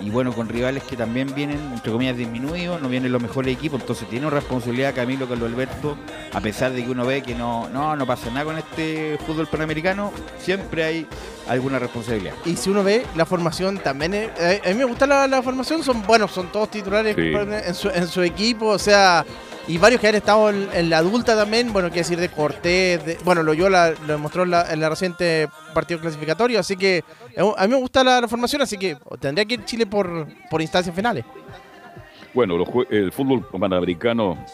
S7: Y bueno, con rivales que también vienen, entre comillas, disminuidos, no vienen los mejores equipos. Entonces tiene una responsabilidad Camilo Carlos Alberto, a pesar de que uno ve que no, no, no pasa nada con este fútbol panamericano, siempre hay alguna responsabilidad.
S5: Y si uno ve la formación también, es- eh, a mí me gusta la, la formación, son bueno, son todos titulares
S2: Sí.
S5: en, su, en su equipo, o sea, y varios que han estado en, la adulta también, bueno, quiero decir de Cortés, de, bueno, lo demostró en la, en la reciente partido clasificatorio, así que a mí me gusta la, formación, así que tendría que ir Chile por, por instancias finales.
S2: Bueno, los el fútbol panamericano,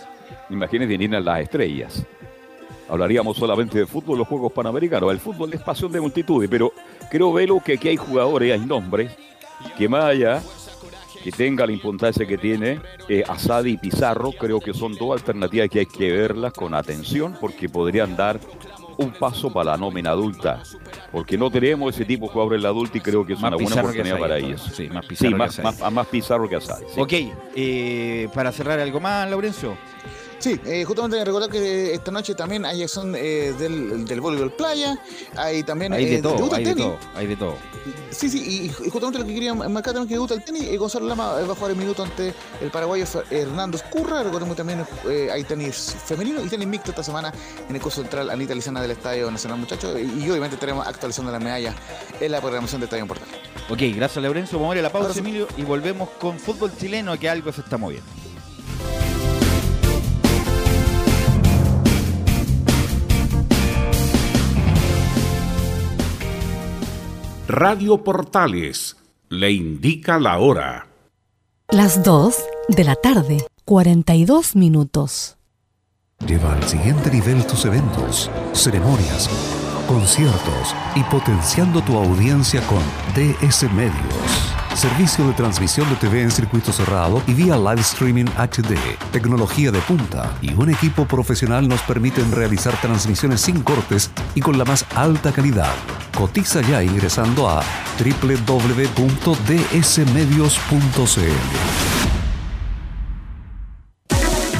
S2: imagínense, vienen las estrellas. Hablaríamos solamente de fútbol, los Juegos Panamericanos. El fútbol es pasión de multitudes, pero creo, Velo, que aquí hay jugadores, hay nombres, que más allá que tenga la importancia que tiene eh, Asadi y Pizarro, creo que son dos alternativas que hay que verlas con atención porque podrían dar un paso para la nómina adulta. Porque no tenemos ese tipo de jugadores en la adulta y creo que es
S7: Más
S2: una buena oportunidad para ellos.
S7: Sí, más Pizarro
S2: Sí,
S7: que Asadi.
S2: más- más Pizarro que Asadi. sí.
S7: Ok, eh, para cerrar algo más, Laurencio.
S6: Sí, eh, justamente recordar que esta noche también hay acción eh, del, del voleibol playa, hay también
S7: Hay de
S6: eh,
S7: todo, hay de todo, hay de todo.
S6: Sí, sí, y, y justamente lo que quería marcar también que debuta el tenis, eh, Gonzalo Lama eh, va a jugar el minuto ante el paraguayo Hernando Escurra, recordemos que también eh, hay tenis femenino y tenis mixto esta semana en el curso central Anita Lizana del Estadio Nacional Muchachos, y, y obviamente estaremos actualizando las medallas en la programación de Estadio Portal.
S7: Ok, gracias Laurencio. Vamos a ir a la pausa,
S6: Ahora.
S7: Emilio, y volvemos con fútbol chileno, que algo se está moviendo.
S13: Radio Portales le indica la hora.
S14: Las 2 de la tarde, 42 minutos.
S22: Lleva al siguiente nivel tus eventos, ceremonias, conciertos y potenciando tu audiencia con DS Medios. Servicio de transmisión de TV en circuito cerrado y vía live streaming HD. Tecnología de punta y un equipo profesional nos permiten realizar transmisiones sin cortes y con la más alta calidad. Cotiza ya ingresando a www.dsmedios.cl.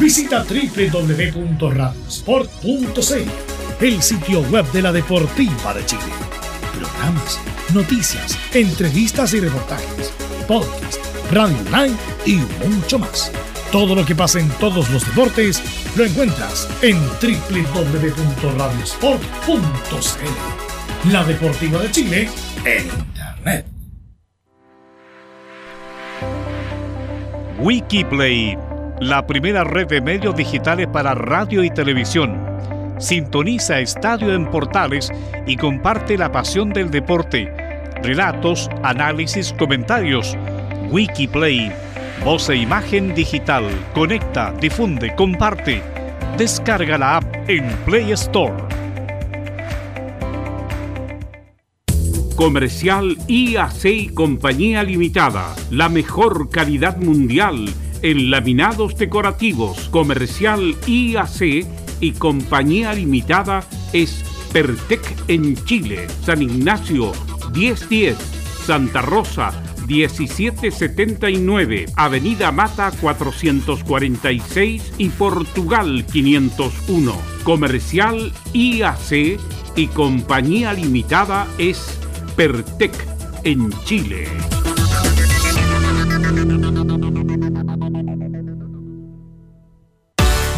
S1: Visita www.radiosport.cl, el sitio web de la Deportiva de Chile. Programas, noticias, entrevistas y reportajes, podcast, radio online y mucho más. Todo lo que pasa en todos los deportes lo encuentras en www.radiosport.cl. La Deportiva de Chile en Internet.
S15: Wikiplay, la primera red de medios digitales para radio y televisión. Sintoniza Estadio en Portales y comparte la pasión del deporte. Relatos, análisis, comentarios. Wikiplay, voz e imagen digital. Conecta, difunde, comparte. Descarga la app en Play Store.
S13: Comercial IAC y Compañía Limitada. La mejor calidad mundial en laminados decorativos. Comercial IAC y Compañía Limitada es Pertec en Chile. San Ignacio 1010. Santa Rosa 1779. Avenida Mata 446 y Portugal 501. Comercial IAC y Compañía Limitada es Pertec en Chile.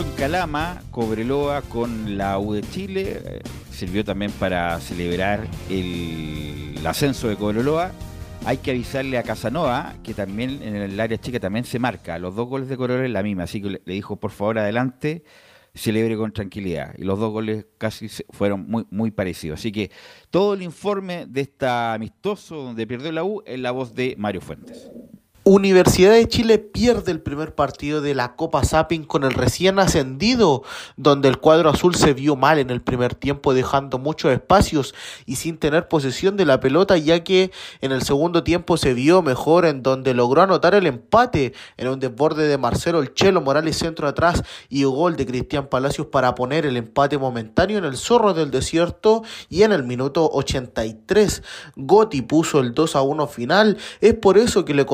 S7: en Calama, Cobreloa con la U de Chile. eh, Sirvió también para celebrar el, ascenso de Cobreloa. Hay que avisarle a Casanova que también en el área chica también se marca. Los dos goles de Cobreloa es la misma, así que le, dijo por favor adelante, celebre con tranquilidad. Y los dos goles casi fueron muy, muy parecidos. Así que todo el informe de esta amistoso donde perdió la U es la voz de Mario Fuentes.
S3: Universidad de Chile pierde el primer partido de la Copa Zapping con el recién ascendido, donde el cuadro azul se vio mal en el primer tiempo, dejando muchos espacios y sin tener posesión de la pelota, ya que en el segundo tiempo se vio mejor, en donde logró anotar el empate en un desborde de Marcelo El Chelo Morales centro atrás y gol de Cristian Palacios para poner el empate momentáneo en el Zorro del Desierto y en el minuto 83 Gotti puso el 2 a 1 final. Es por eso que le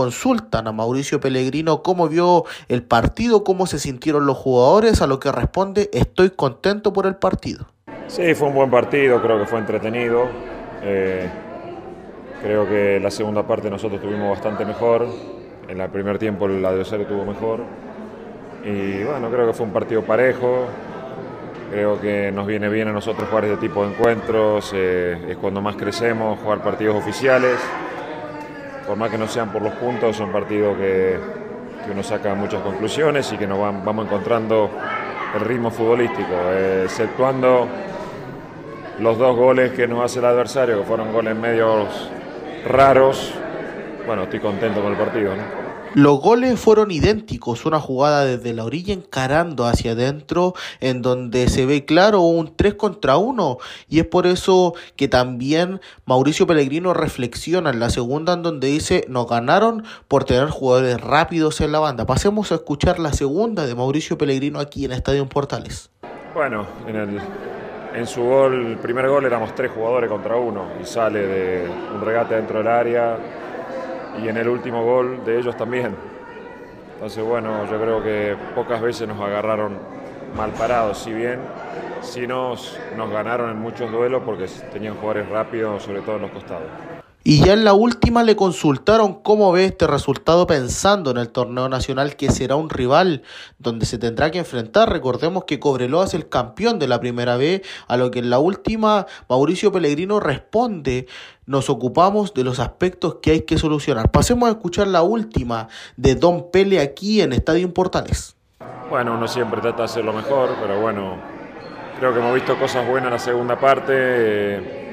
S3: consultan a Mauricio Pellegrino cómo vio el partido, cómo se sintieron los jugadores, a lo que responde estoy contento por el partido.
S23: Sí, fue un buen partido, creo que fue entretenido. Eh, creo que la segunda parte nosotros tuvimos bastante mejor. En el primer tiempo el adversario tuvo mejor. Y bueno, creo que fue un partido parejo. Creo que nos viene bien a nosotros jugar este tipo de encuentros. eh, es cuando más crecemos, jugar partidos oficiales. Por más que no sean por los puntos, son partidos que, que uno saca muchas conclusiones y que nos vamos encontrando el ritmo futbolístico, exceptuando los dos goles que nos hace el adversario, que fueron goles medios raros. Bueno, estoy contento con el partido. ¿no?
S3: Los goles fueron idénticos, una jugada desde la orilla encarando hacia adentro, en donde se ve claro un 3 contra 1, y es por eso que también Mauricio Pellegrino reflexiona en la segunda, en donde dice, nos ganaron por tener jugadores rápidos en la banda. Pasemos a escuchar la segunda de Mauricio Pellegrino aquí en Estadio Portales.
S23: Bueno, en, el, en su gol, el primer gol éramos tres jugadores contra uno y sale de un regate dentro del área y en el último gol de ellos también. Entonces, bueno, yo creo que pocas veces nos agarraron mal parados, si bien sí nos, nos ganaron en muchos duelos porque tenían jugadores rápidos, sobre todo en los costados.
S3: Y ya en la última le consultaron cómo ve este resultado pensando en el torneo nacional que será un rival donde se tendrá que enfrentar. Recordemos que Cobreloa es el campeón de la primera B, a lo que en la última Mauricio Pellegrino responde, nos ocupamos de los aspectos que hay que solucionar. Pasemos a escuchar la última de Don Pele aquí en Estadio Portales.
S23: Bueno, uno siempre trata de hacer lo mejor, pero bueno, creo que hemos visto cosas buenas en la segunda parte.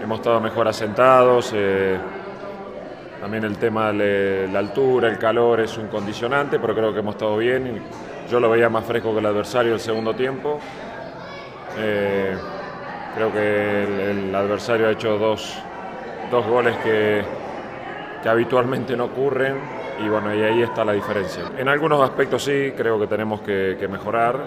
S23: Hemos estado mejor asentados. eh, también el tema de la altura, el calor es un condicionante, pero creo que hemos estado bien. Yo lo veía más fresco que el adversario el segundo tiempo. Eh, creo que el, el adversario ha hecho dos, dos goles que, que habitualmente no ocurren y bueno, y ahí está la diferencia. En algunos aspectos sí, creo que tenemos que, que mejorar.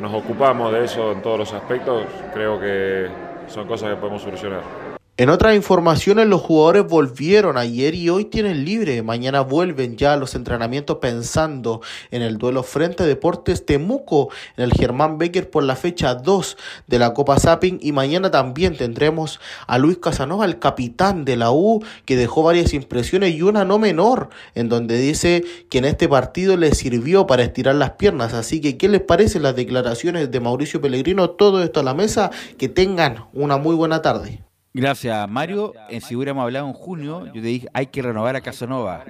S23: Nos ocupamos de eso en todos los aspectos, creo que son cosas que podemos solucionar.
S3: En otras informaciones, los jugadores volvieron ayer y hoy tienen libre. Mañana vuelven ya a los entrenamientos pensando en el duelo frente a Deportes Temuco en el Germán Becker por la fecha 2 de la Copa Zapping. Y mañana también tendremos a Luis Casanova, el capitán de la U, que dejó varias impresiones y una no menor, en donde dice que en este partido le sirvió para estirar las piernas. Así que, ¿qué les parecen las declaraciones de Mauricio Pellegrino? Todo esto a la mesa. Que tengan una muy buena tarde.
S7: Gracias, Mario. En si hubiéramos hablado en junio, yo te dije, hay que renovar a Casanova.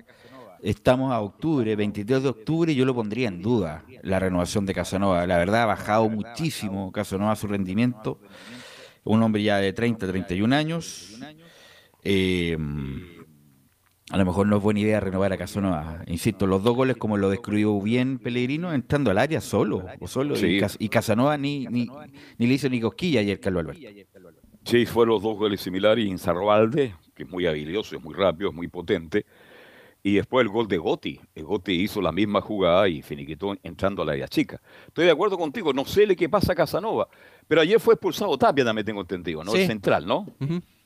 S7: Estamos a octubre, 23 de octubre, y yo lo pondría en duda, la renovación de Casanova. La verdad, ha bajado muchísimo Casanova su rendimiento. Un hombre ya de 30, 31 años. Eh, a lo mejor no es buena idea renovar a Casanova. Insisto, los dos goles, como lo describió bien Pellegrino, entrando al área solo. O solo
S2: Sí.
S7: y, Cas- y Casanova ni, ni, ni le hizo ni cosquilla ayer, Carlos Alberto.
S2: Sí, fueron los dos goles similares y Inzarroalde, que es muy habilidoso, es muy rápido, es muy potente. Y después el gol de Gotti. El Gotti hizo la misma jugada y finiquitó entrando al área chica. Estoy de acuerdo contigo, no sé le qué pasa a Casanova, pero ayer fue expulsado Tapia, también tengo entendido, ¿no?
S5: Sí.
S2: El central, ¿no?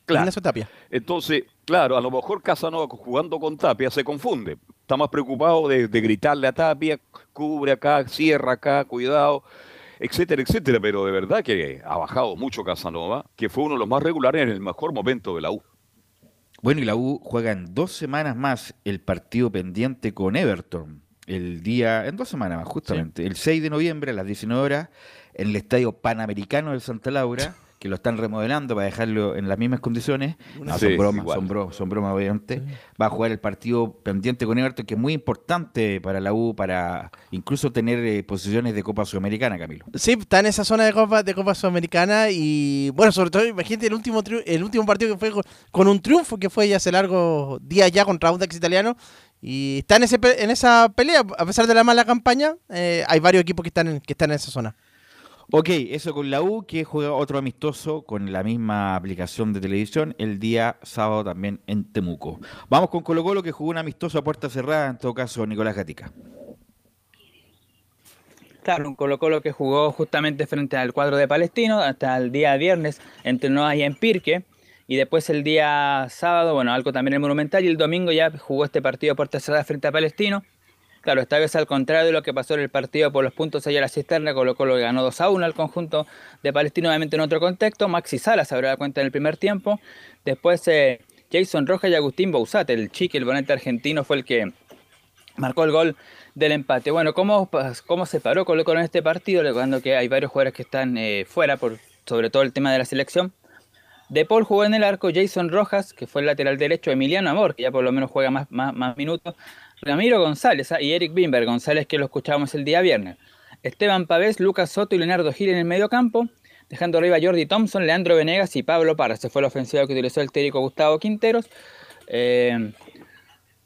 S5: Ignacio Tapia.
S2: Entonces, claro, a lo mejor Casanova jugando con Tapia se confunde. está más preocupado de, de gritarle a Tapia, cubre acá, cierra acá, cuidado, etcétera, etcétera. Pero de verdad que ha bajado mucho Casanova, que fue uno de los más regulares en el mejor momento de la U.
S7: Bueno, y la U juega en dos semanas más el partido pendiente con Everton. El día, en dos semanas más, justamente, el 6 de noviembre a las 19 horas, en el Estadio Panamericano de Santa Laura, que lo están remodelando para dejarlo en las mismas condiciones. No,
S2: Sí,
S7: son bromas, son bromas, son bromas, obviamente. Va a jugar el partido pendiente con Everton, que es muy importante para la U, para incluso tener eh, posiciones de Copa Sudamericana, Camilo.
S5: Sí, está en esa zona de Copa, de Copa Sudamericana y bueno, sobre todo imagínate el último el último partido que fue con, con un triunfo que fue ya hace largo día ya contra Audax Italiano y está en ese en esa pelea a pesar de la mala campaña, eh, hay varios equipos que están en, que están en esa zona.
S7: Ok, eso con la U, que juega otro amistoso con la misma aplicación de televisión el día sábado también en Temuco. Vamos con Colo Colo, que jugó un amistoso a puerta cerrada, en todo caso Nicolás Gatica.
S4: Claro, un Colo Colo que jugó justamente frente al cuadro de Palestino hasta el día viernes, entrenó ahí en Pirque y después el día sábado, bueno, algo también en el Monumental y el domingo ya jugó este partido por tercera frente a Palestino. Claro, esta vez al contrario de lo que pasó en el partido por los puntos allá a la cisterna, Colo Colo ganó 2 a 1 al conjunto de Palestino, obviamente en otro contexto. Maxi Salas abrió la cuenta en el primer tiempo. Después eh, Jason Rojas y Agustín Bouzat, el chique, el volante argentino, fue el que marcó el gol del empate. Bueno, ¿cómo, cómo se paró Colo Colo en este partido? Recordando que hay varios jugadores que están eh, fuera, por, sobre todo el tema de la selección. De Paul jugó en el arco, Jason Rojas, que fue el lateral derecho, Emiliano Amor, que ya por lo menos juega más, más minutos, Ramiro González ah, y Eric Bimber González, que lo escuchábamos el día viernes. Esteban Pavés, Lucas Soto y Leonardo Gil en el medio campo, dejando arriba Jordi Thompson, Leandro Venegas y Pablo Parra. Se fue la ofensiva que utilizó el técnico Gustavo Quinteros. Eh,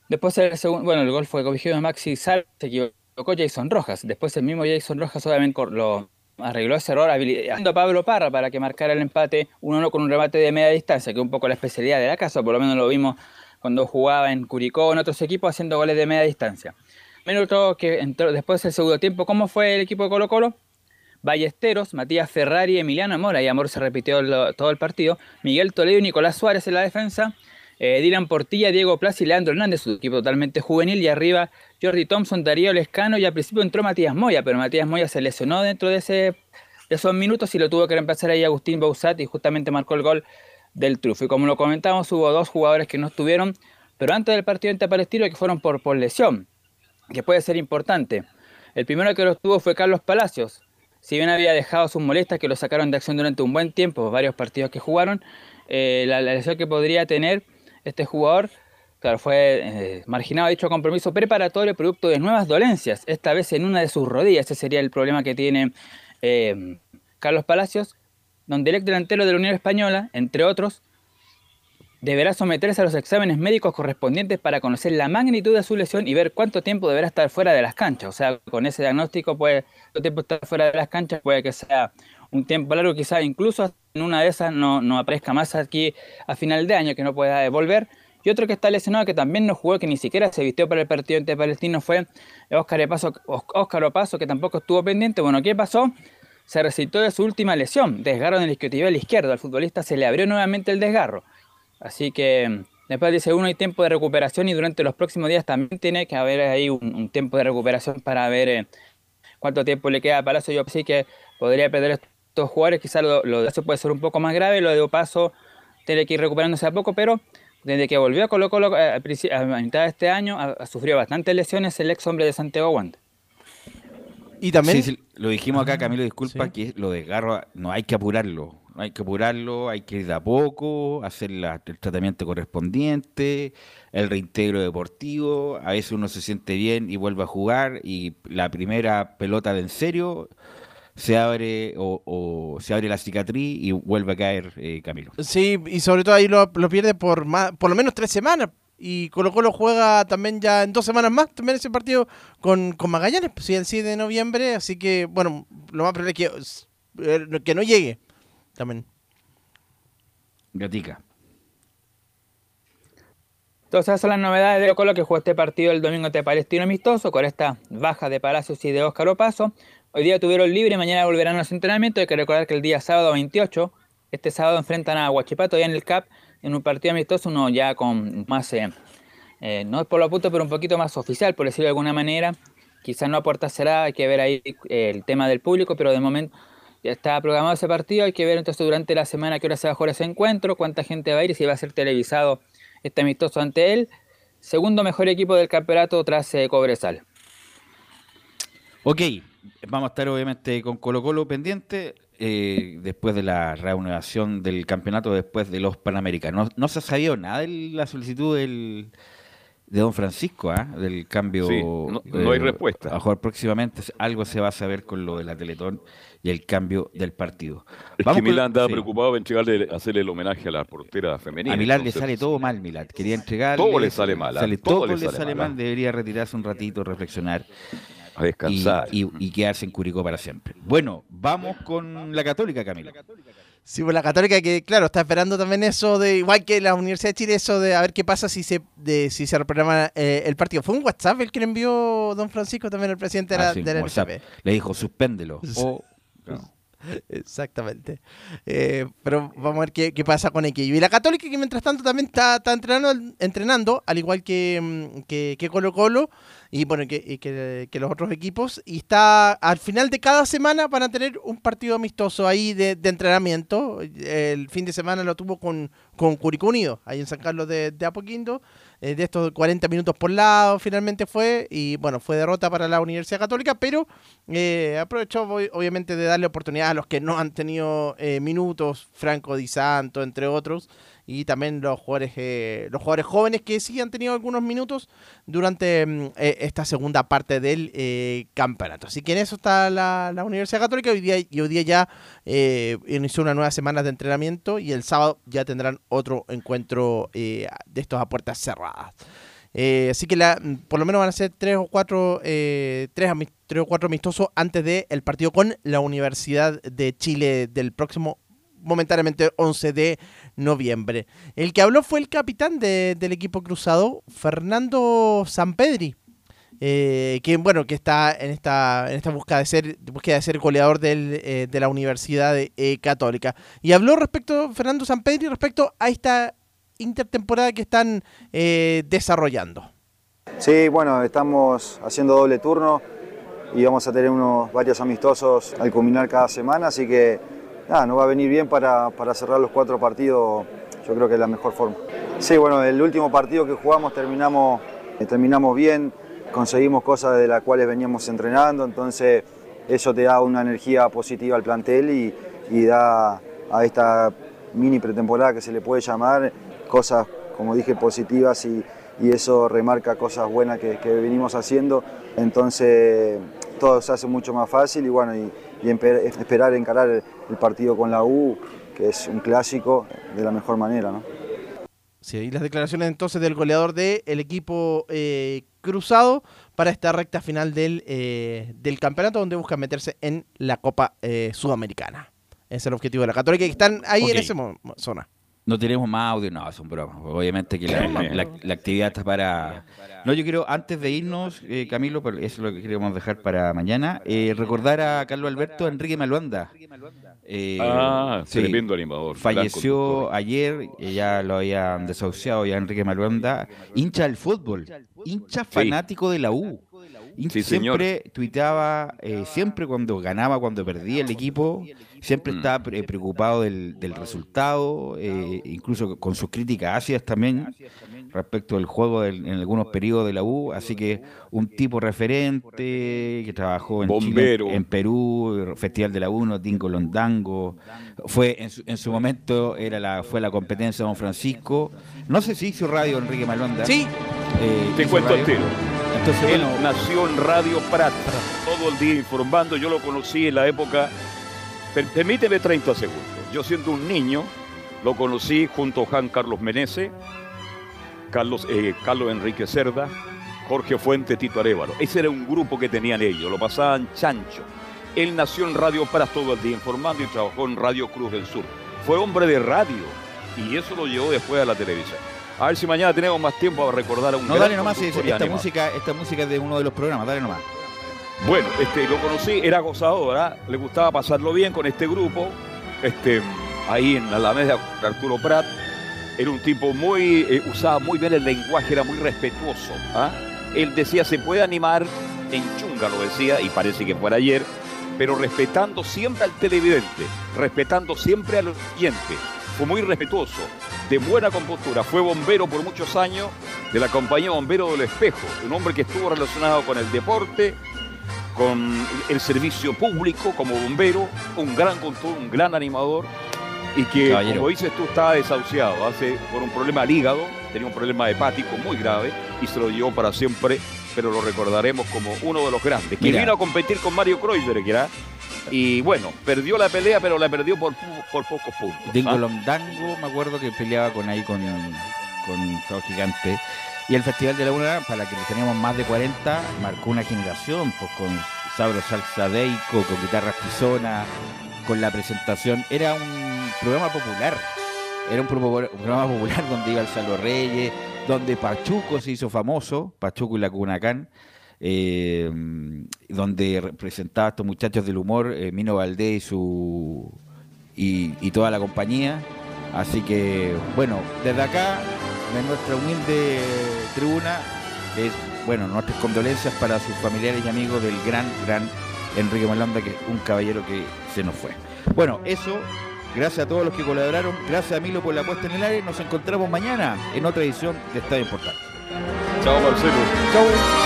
S4: Después el segundo, bueno, el gol fue cogido de Maxi Sal, se equivocó Jason Rojas. Después el mismo Jason Rojas obviamente lo arregló ese error habilitando a Pablo Parra para que marcara el empate 1-1 con un remate de media distancia, que es un poco la especialidad de la casa, por lo menos lo vimos cuando jugaba en Curicó en otros equipos haciendo goles de media distancia. Minuto que entró después del segundo tiempo, ¿cómo fue el equipo de Colo Colo? Ballesteros, Matías Ferrari, Emiliano Amor, ahí Amor se repitió todo el partido, Miguel Toledo y Nicolás Suárez en la defensa, eh, Dylan Portilla, Diego Plaza y Leandro Hernández, su equipo totalmente juvenil, y arriba Jordi Thompson, Darío Lescano, y al principio entró Matías Moya, pero Matías Moya se lesionó dentro de, ese, de esos minutos y lo tuvo que reemplazar ahí Agustín Bausat y justamente marcó el gol del triunfo. Y como lo comentamos, hubo dos jugadores que no estuvieron, pero antes del partido ante Palestino que fueron por, lesión, que puede ser importante. El primero que lo estuvo fue Carlos Palacios. Si bien había dejado sus molestias que lo sacaron de acción durante un buen tiempo, varios partidos que jugaron, eh, la, la lesión que podría tener este jugador, claro, fue eh, marginado dicho compromiso preparatorio producto de nuevas dolencias, esta vez en una de sus rodillas. Ese sería el problema que tiene eh, Carlos Palacios, donde el ex delantero de la Unión Española, entre otros, deberá someterse a los exámenes médicos correspondientes para conocer la magnitud de su lesión y ver cuánto tiempo deberá estar fuera de las canchas. O sea, con ese diagnóstico puede tiempo estar fuera de las canchas, puede que sea un tiempo largo, quizá incluso en una de esas no, aparezca más aquí a final de año, que no pueda volver. Y otro que está lesionado, que también no jugó, que ni siquiera se vistió para el partido ante Palestino, fue Óscar Opaso, que tampoco estuvo pendiente. Bueno, ¿qué pasó? Se recitó de su última lesión, desgarro en el isquiotibial izquierdo. Al futbolista se le abrió nuevamente el desgarro. Así que mm, después dice uno hay tiempo de recuperación y durante los próximos días también tiene que haber ahí un, tiempo de recuperación para ver eh, cuánto tiempo le queda a Palacio. Yo sí que podría perder estos jugadores, quizás lo, de eso puede ser un poco más grave, lo de Opaso tiene que ir recuperándose a poco, pero desde que volvió a Colo eh, a, mitad de este año ha, sufrido bastantes lesiones el ex hombre de Santiago Wander.
S5: Y también...
S7: Sí, sí, lo dijimos acá, Camilo, disculpa, que lo de Garro no hay que apurarlo. No hay que apurarlo, hay que ir de a poco, hacer la- el tratamiento correspondiente, el reintegro deportivo. A veces uno se siente bien y vuelve a jugar y la primera pelota de en serio se abre o, o se abre la cicatriz y vuelve a caer eh, Camilo.
S5: Sí, y sobre todo ahí lo, lo pierde por más, por lo menos tres semanas. Y Colo Colo juega también ya en dos semanas más, también ese partido con, con Magallanes, pues sí, el 7 de noviembre, así que, bueno, lo más probable es que, eh, que no llegue también.
S7: Gatica.
S4: Entonces esas son las novedades de Colo Colo que jugó este partido el domingo ante Palestino Amistoso con esta baja de Palacios y de Óscar Opaso. Hoy día tuvieron libre, mañana volverán a los entrenamientos. Hay que recordar que el día sábado 28, este sábado enfrentan a Huachipato ya en el CAP en un partido amistoso, uno ya con más eh, eh, no es por lo puntos, pero un poquito más oficial, por decirlo de alguna manera. Quizás no a puerta cerrada, hay que ver ahí eh, el tema del público, pero de momento ya está programado ese partido, hay que ver entonces durante la semana qué hora se va a jugar ese encuentro, cuánta gente va a ir y si va a ser televisado este amistoso ante él. Segundo mejor equipo del campeonato tras eh, Cobresal.
S7: Ok, vamos a estar obviamente con Colo Colo pendiente eh, después de la reanudación del campeonato, después de los Panamericanos. No, se sabía nada de la solicitud del, de don Francisco, ¿ah? del cambio.
S2: Sí, no- no hay respuesta.
S7: A jugar próximamente, algo se va a saber con lo de la Teletón y el cambio del partido.
S2: Es
S7: Vamos
S2: que Milán estaba
S7: sí.
S2: preocupado en entregarle, hacerle el homenaje a la portera femenina.
S7: A Milán
S2: entonces,
S7: le sale todo mal, Milán. Quería entregarle.
S2: Todo le sale mal, ¿ah?
S7: sale-
S2: Todo
S7: todo,
S2: le
S7: le
S2: sale
S7: sale
S2: mal,
S7: mal.
S2: ¿ah?
S7: Debería retirarse un ratito, reflexionar.
S2: A descansar.
S7: Y, y- y quedarse en Curicó para siempre. Bueno, vamos con la Católica, Camilo.
S5: Sí, pues la Católica que, claro, está esperando también eso de, igual que la Universidad de Chile, eso de a ver qué pasa si se de, si se reprograma eh, el partido. Fue un WhatsApp el que le envió don Francisco también al presidente de la,
S7: Ah, sí,
S5: de la
S7: WhatsApp. Le dijo, suspéndelo. O,
S5: Exactamente. Eh, pero vamos a ver qué, qué pasa con aquello. Y la Católica que mientras tanto también está, está entrenando, entrenando, al igual que, mm, que, que Colo Colo y bueno, que, y que, los otros equipos. Y está al final de cada semana van a tener un partido amistoso ahí de, de entrenamiento. El fin de semana lo tuvo con, con Curicó Unido, ahí en San Carlos de, de Apoquindo. Eh, de estos 40 minutos por lado finalmente fue. Y bueno, fue derrota para la Universidad Católica, pero eh, aprovechó ob- obviamente de darle oportunidad a los que no han tenido eh, minutos, Franco Di Santo, entre otros, y también los jugadores, eh, los jugadores jóvenes que sí han tenido algunos minutos durante mm, eh, esta segunda parte del eh, campeonato. Así que en eso está la, la Universidad Católica hoy día, y hoy día ya inició una nueva semana de entrenamiento y el sábado ya tendrán otro encuentro de estos a puertas cerradas. Así que la, por lo menos van a ser tres o cuatro, tres, tres o cuatro amistosos antes del partido con la Universidad de Chile del próximo, momentáneamente 11 de noviembre. El que habló fue el capitán de- del equipo cruzado, Fernando Sampedri. eh, que bueno que está en esta en esta búsqueda de ser búsqueda de ser goleador eh, de la Universidad eh, Católica y habló respecto Fernando Sampedri respecto a esta intertemporada que están eh, desarrollando.
S24: Sí, bueno, estamos haciendo doble turno y vamos a tener unos varios amistosos al culminar cada semana, así que nada, nos va a venir bien para, para cerrar los cuatro partidos, yo creo que es la mejor forma. Sí, bueno, el último partido que jugamos terminamos, eh, terminamos bien, conseguimos cosas de las cuales veníamos entrenando, entonces eso te da una energía positiva al plantel y, y da a esta mini pretemporada que se le puede llamar cosas, como dije, positivas y, y eso remarca cosas buenas que, que venimos haciendo. Entonces todo se hace mucho más fácil y bueno, y, y esperar encarar el, partido con la U, que es un clásico, de la mejor manera. ¿no?
S5: Sí, y las declaraciones entonces del goleador del equipo eh, cruzado para esta recta final del, eh, del campeonato donde buscan meterse en la Copa eh, Sudamericana. Ese es el objetivo de la Católica y están ahí en esa zona.
S7: No tenemos más audio, no, son bromas. Obviamente que la, la- la- la actividad está para... No, yo quiero, antes de irnos, eh, Camilo, pero eso es lo que queríamos dejar para mañana, eh, recordar a Carlos Alberto Enrique Maluanda. Eh,
S2: Ah,
S7: sí,
S2: tremendo animador.
S7: Falleció ayer, eh, ya lo habían desahuciado ya Enrique Maluanda, hincha del fútbol, hincha fanático de la U.
S2: Sí, señor.
S7: siempre tuiteaba, eh, siempre cuando ganaba, cuando perdía el equipo, siempre
S2: Mm.
S7: estaba pre- preocupado del, del resultado, eh, incluso con sus críticas ácidas también respecto del juego del- en algunos periodos de la U, así que un tipo referente que trabajó en
S2: Bombero.
S7: Chile, en Perú, Festival de la U, Tingo Londango, fue en su, en su momento era la fue la competencia de Don Francisco, no sé si hizo radio Enrique Malonda.
S5: Sí.
S7: Eh,
S2: Te cuento al tiro. Él nació en Radio Prat, todo el día informando. Yo lo conocí en la época. per- permíteme 30 segundos. Yo siendo un niño, lo conocí junto a Juan Carlos Menese, Carlos, eh, Carlos Enrique Cerda, Jorge Fuente, Tito Arevalo. Ese era un grupo que tenían ellos, lo pasaban chancho. Él nació en Radio Prat todo el día informando y trabajó en Radio Cruz del Sur. Fue hombre de radio y eso lo llevó después a la televisión. A ver si mañana tenemos más tiempo para recordar a un
S7: no dale nomás, esta música, esta música es de uno de los programas, dale nomás.
S2: Bueno, este, lo conocí, era gozador, ¿ah? le gustaba pasarlo bien con este grupo, este, ahí en la de Arturo Prat. era un tipo muy, eh, usaba muy bien el lenguaje, era muy respetuoso. ¿ah? Él decía, se puede animar, en chunga lo decía, y parece que fuera ayer, pero respetando siempre al televidente, respetando siempre al oyente. Fue muy respetuoso, de buena compostura, fue bombero por muchos años de la compañía Bombero del Espejo, un hombre que estuvo relacionado con el deporte, con el servicio público como bombero, un gran conductor, un gran animador y que,
S7: Caballero.
S2: como dices tú, estaba desahuciado hace, por un problema al hígado, tenía un problema hepático muy grave y se lo llevó para siempre, pero lo recordaremos como uno de los grandes, que
S7: Mira.
S2: vino a competir con Mario era, y bueno, perdió la pelea, pero la perdió por, por pocos puntos.
S7: Dingo
S2: ¿ah?
S7: Me acuerdo que peleaba con ahí con, con Sao Gigante. Y el Festival de la Una, para la que teníamos más de 40, marcó una generación, pues con Sabro Salsa Deico, con guitarras Tizona, con la presentación. Era un programa popular. Era un programa popular donde iba el Salo Reyes, donde Pachuco se hizo famoso, Pachuco y la Cunacán, eh, donde representaba a estos muchachos del humor, eh, Mino Valdés y su y, y toda la compañía. Así que, bueno, desde acá, de nuestra humilde tribuna, es, bueno, nuestras condolencias para sus familiares y amigos del gran, gran Enrique Malanda, que es un caballero que se nos fue. Bueno, eso, gracias a todos los que colaboraron, gracias a Milo por la puesta en el aire, nos encontramos mañana en otra edición de Estadio Importante.
S2: Chao Marcelo.
S7: Chao.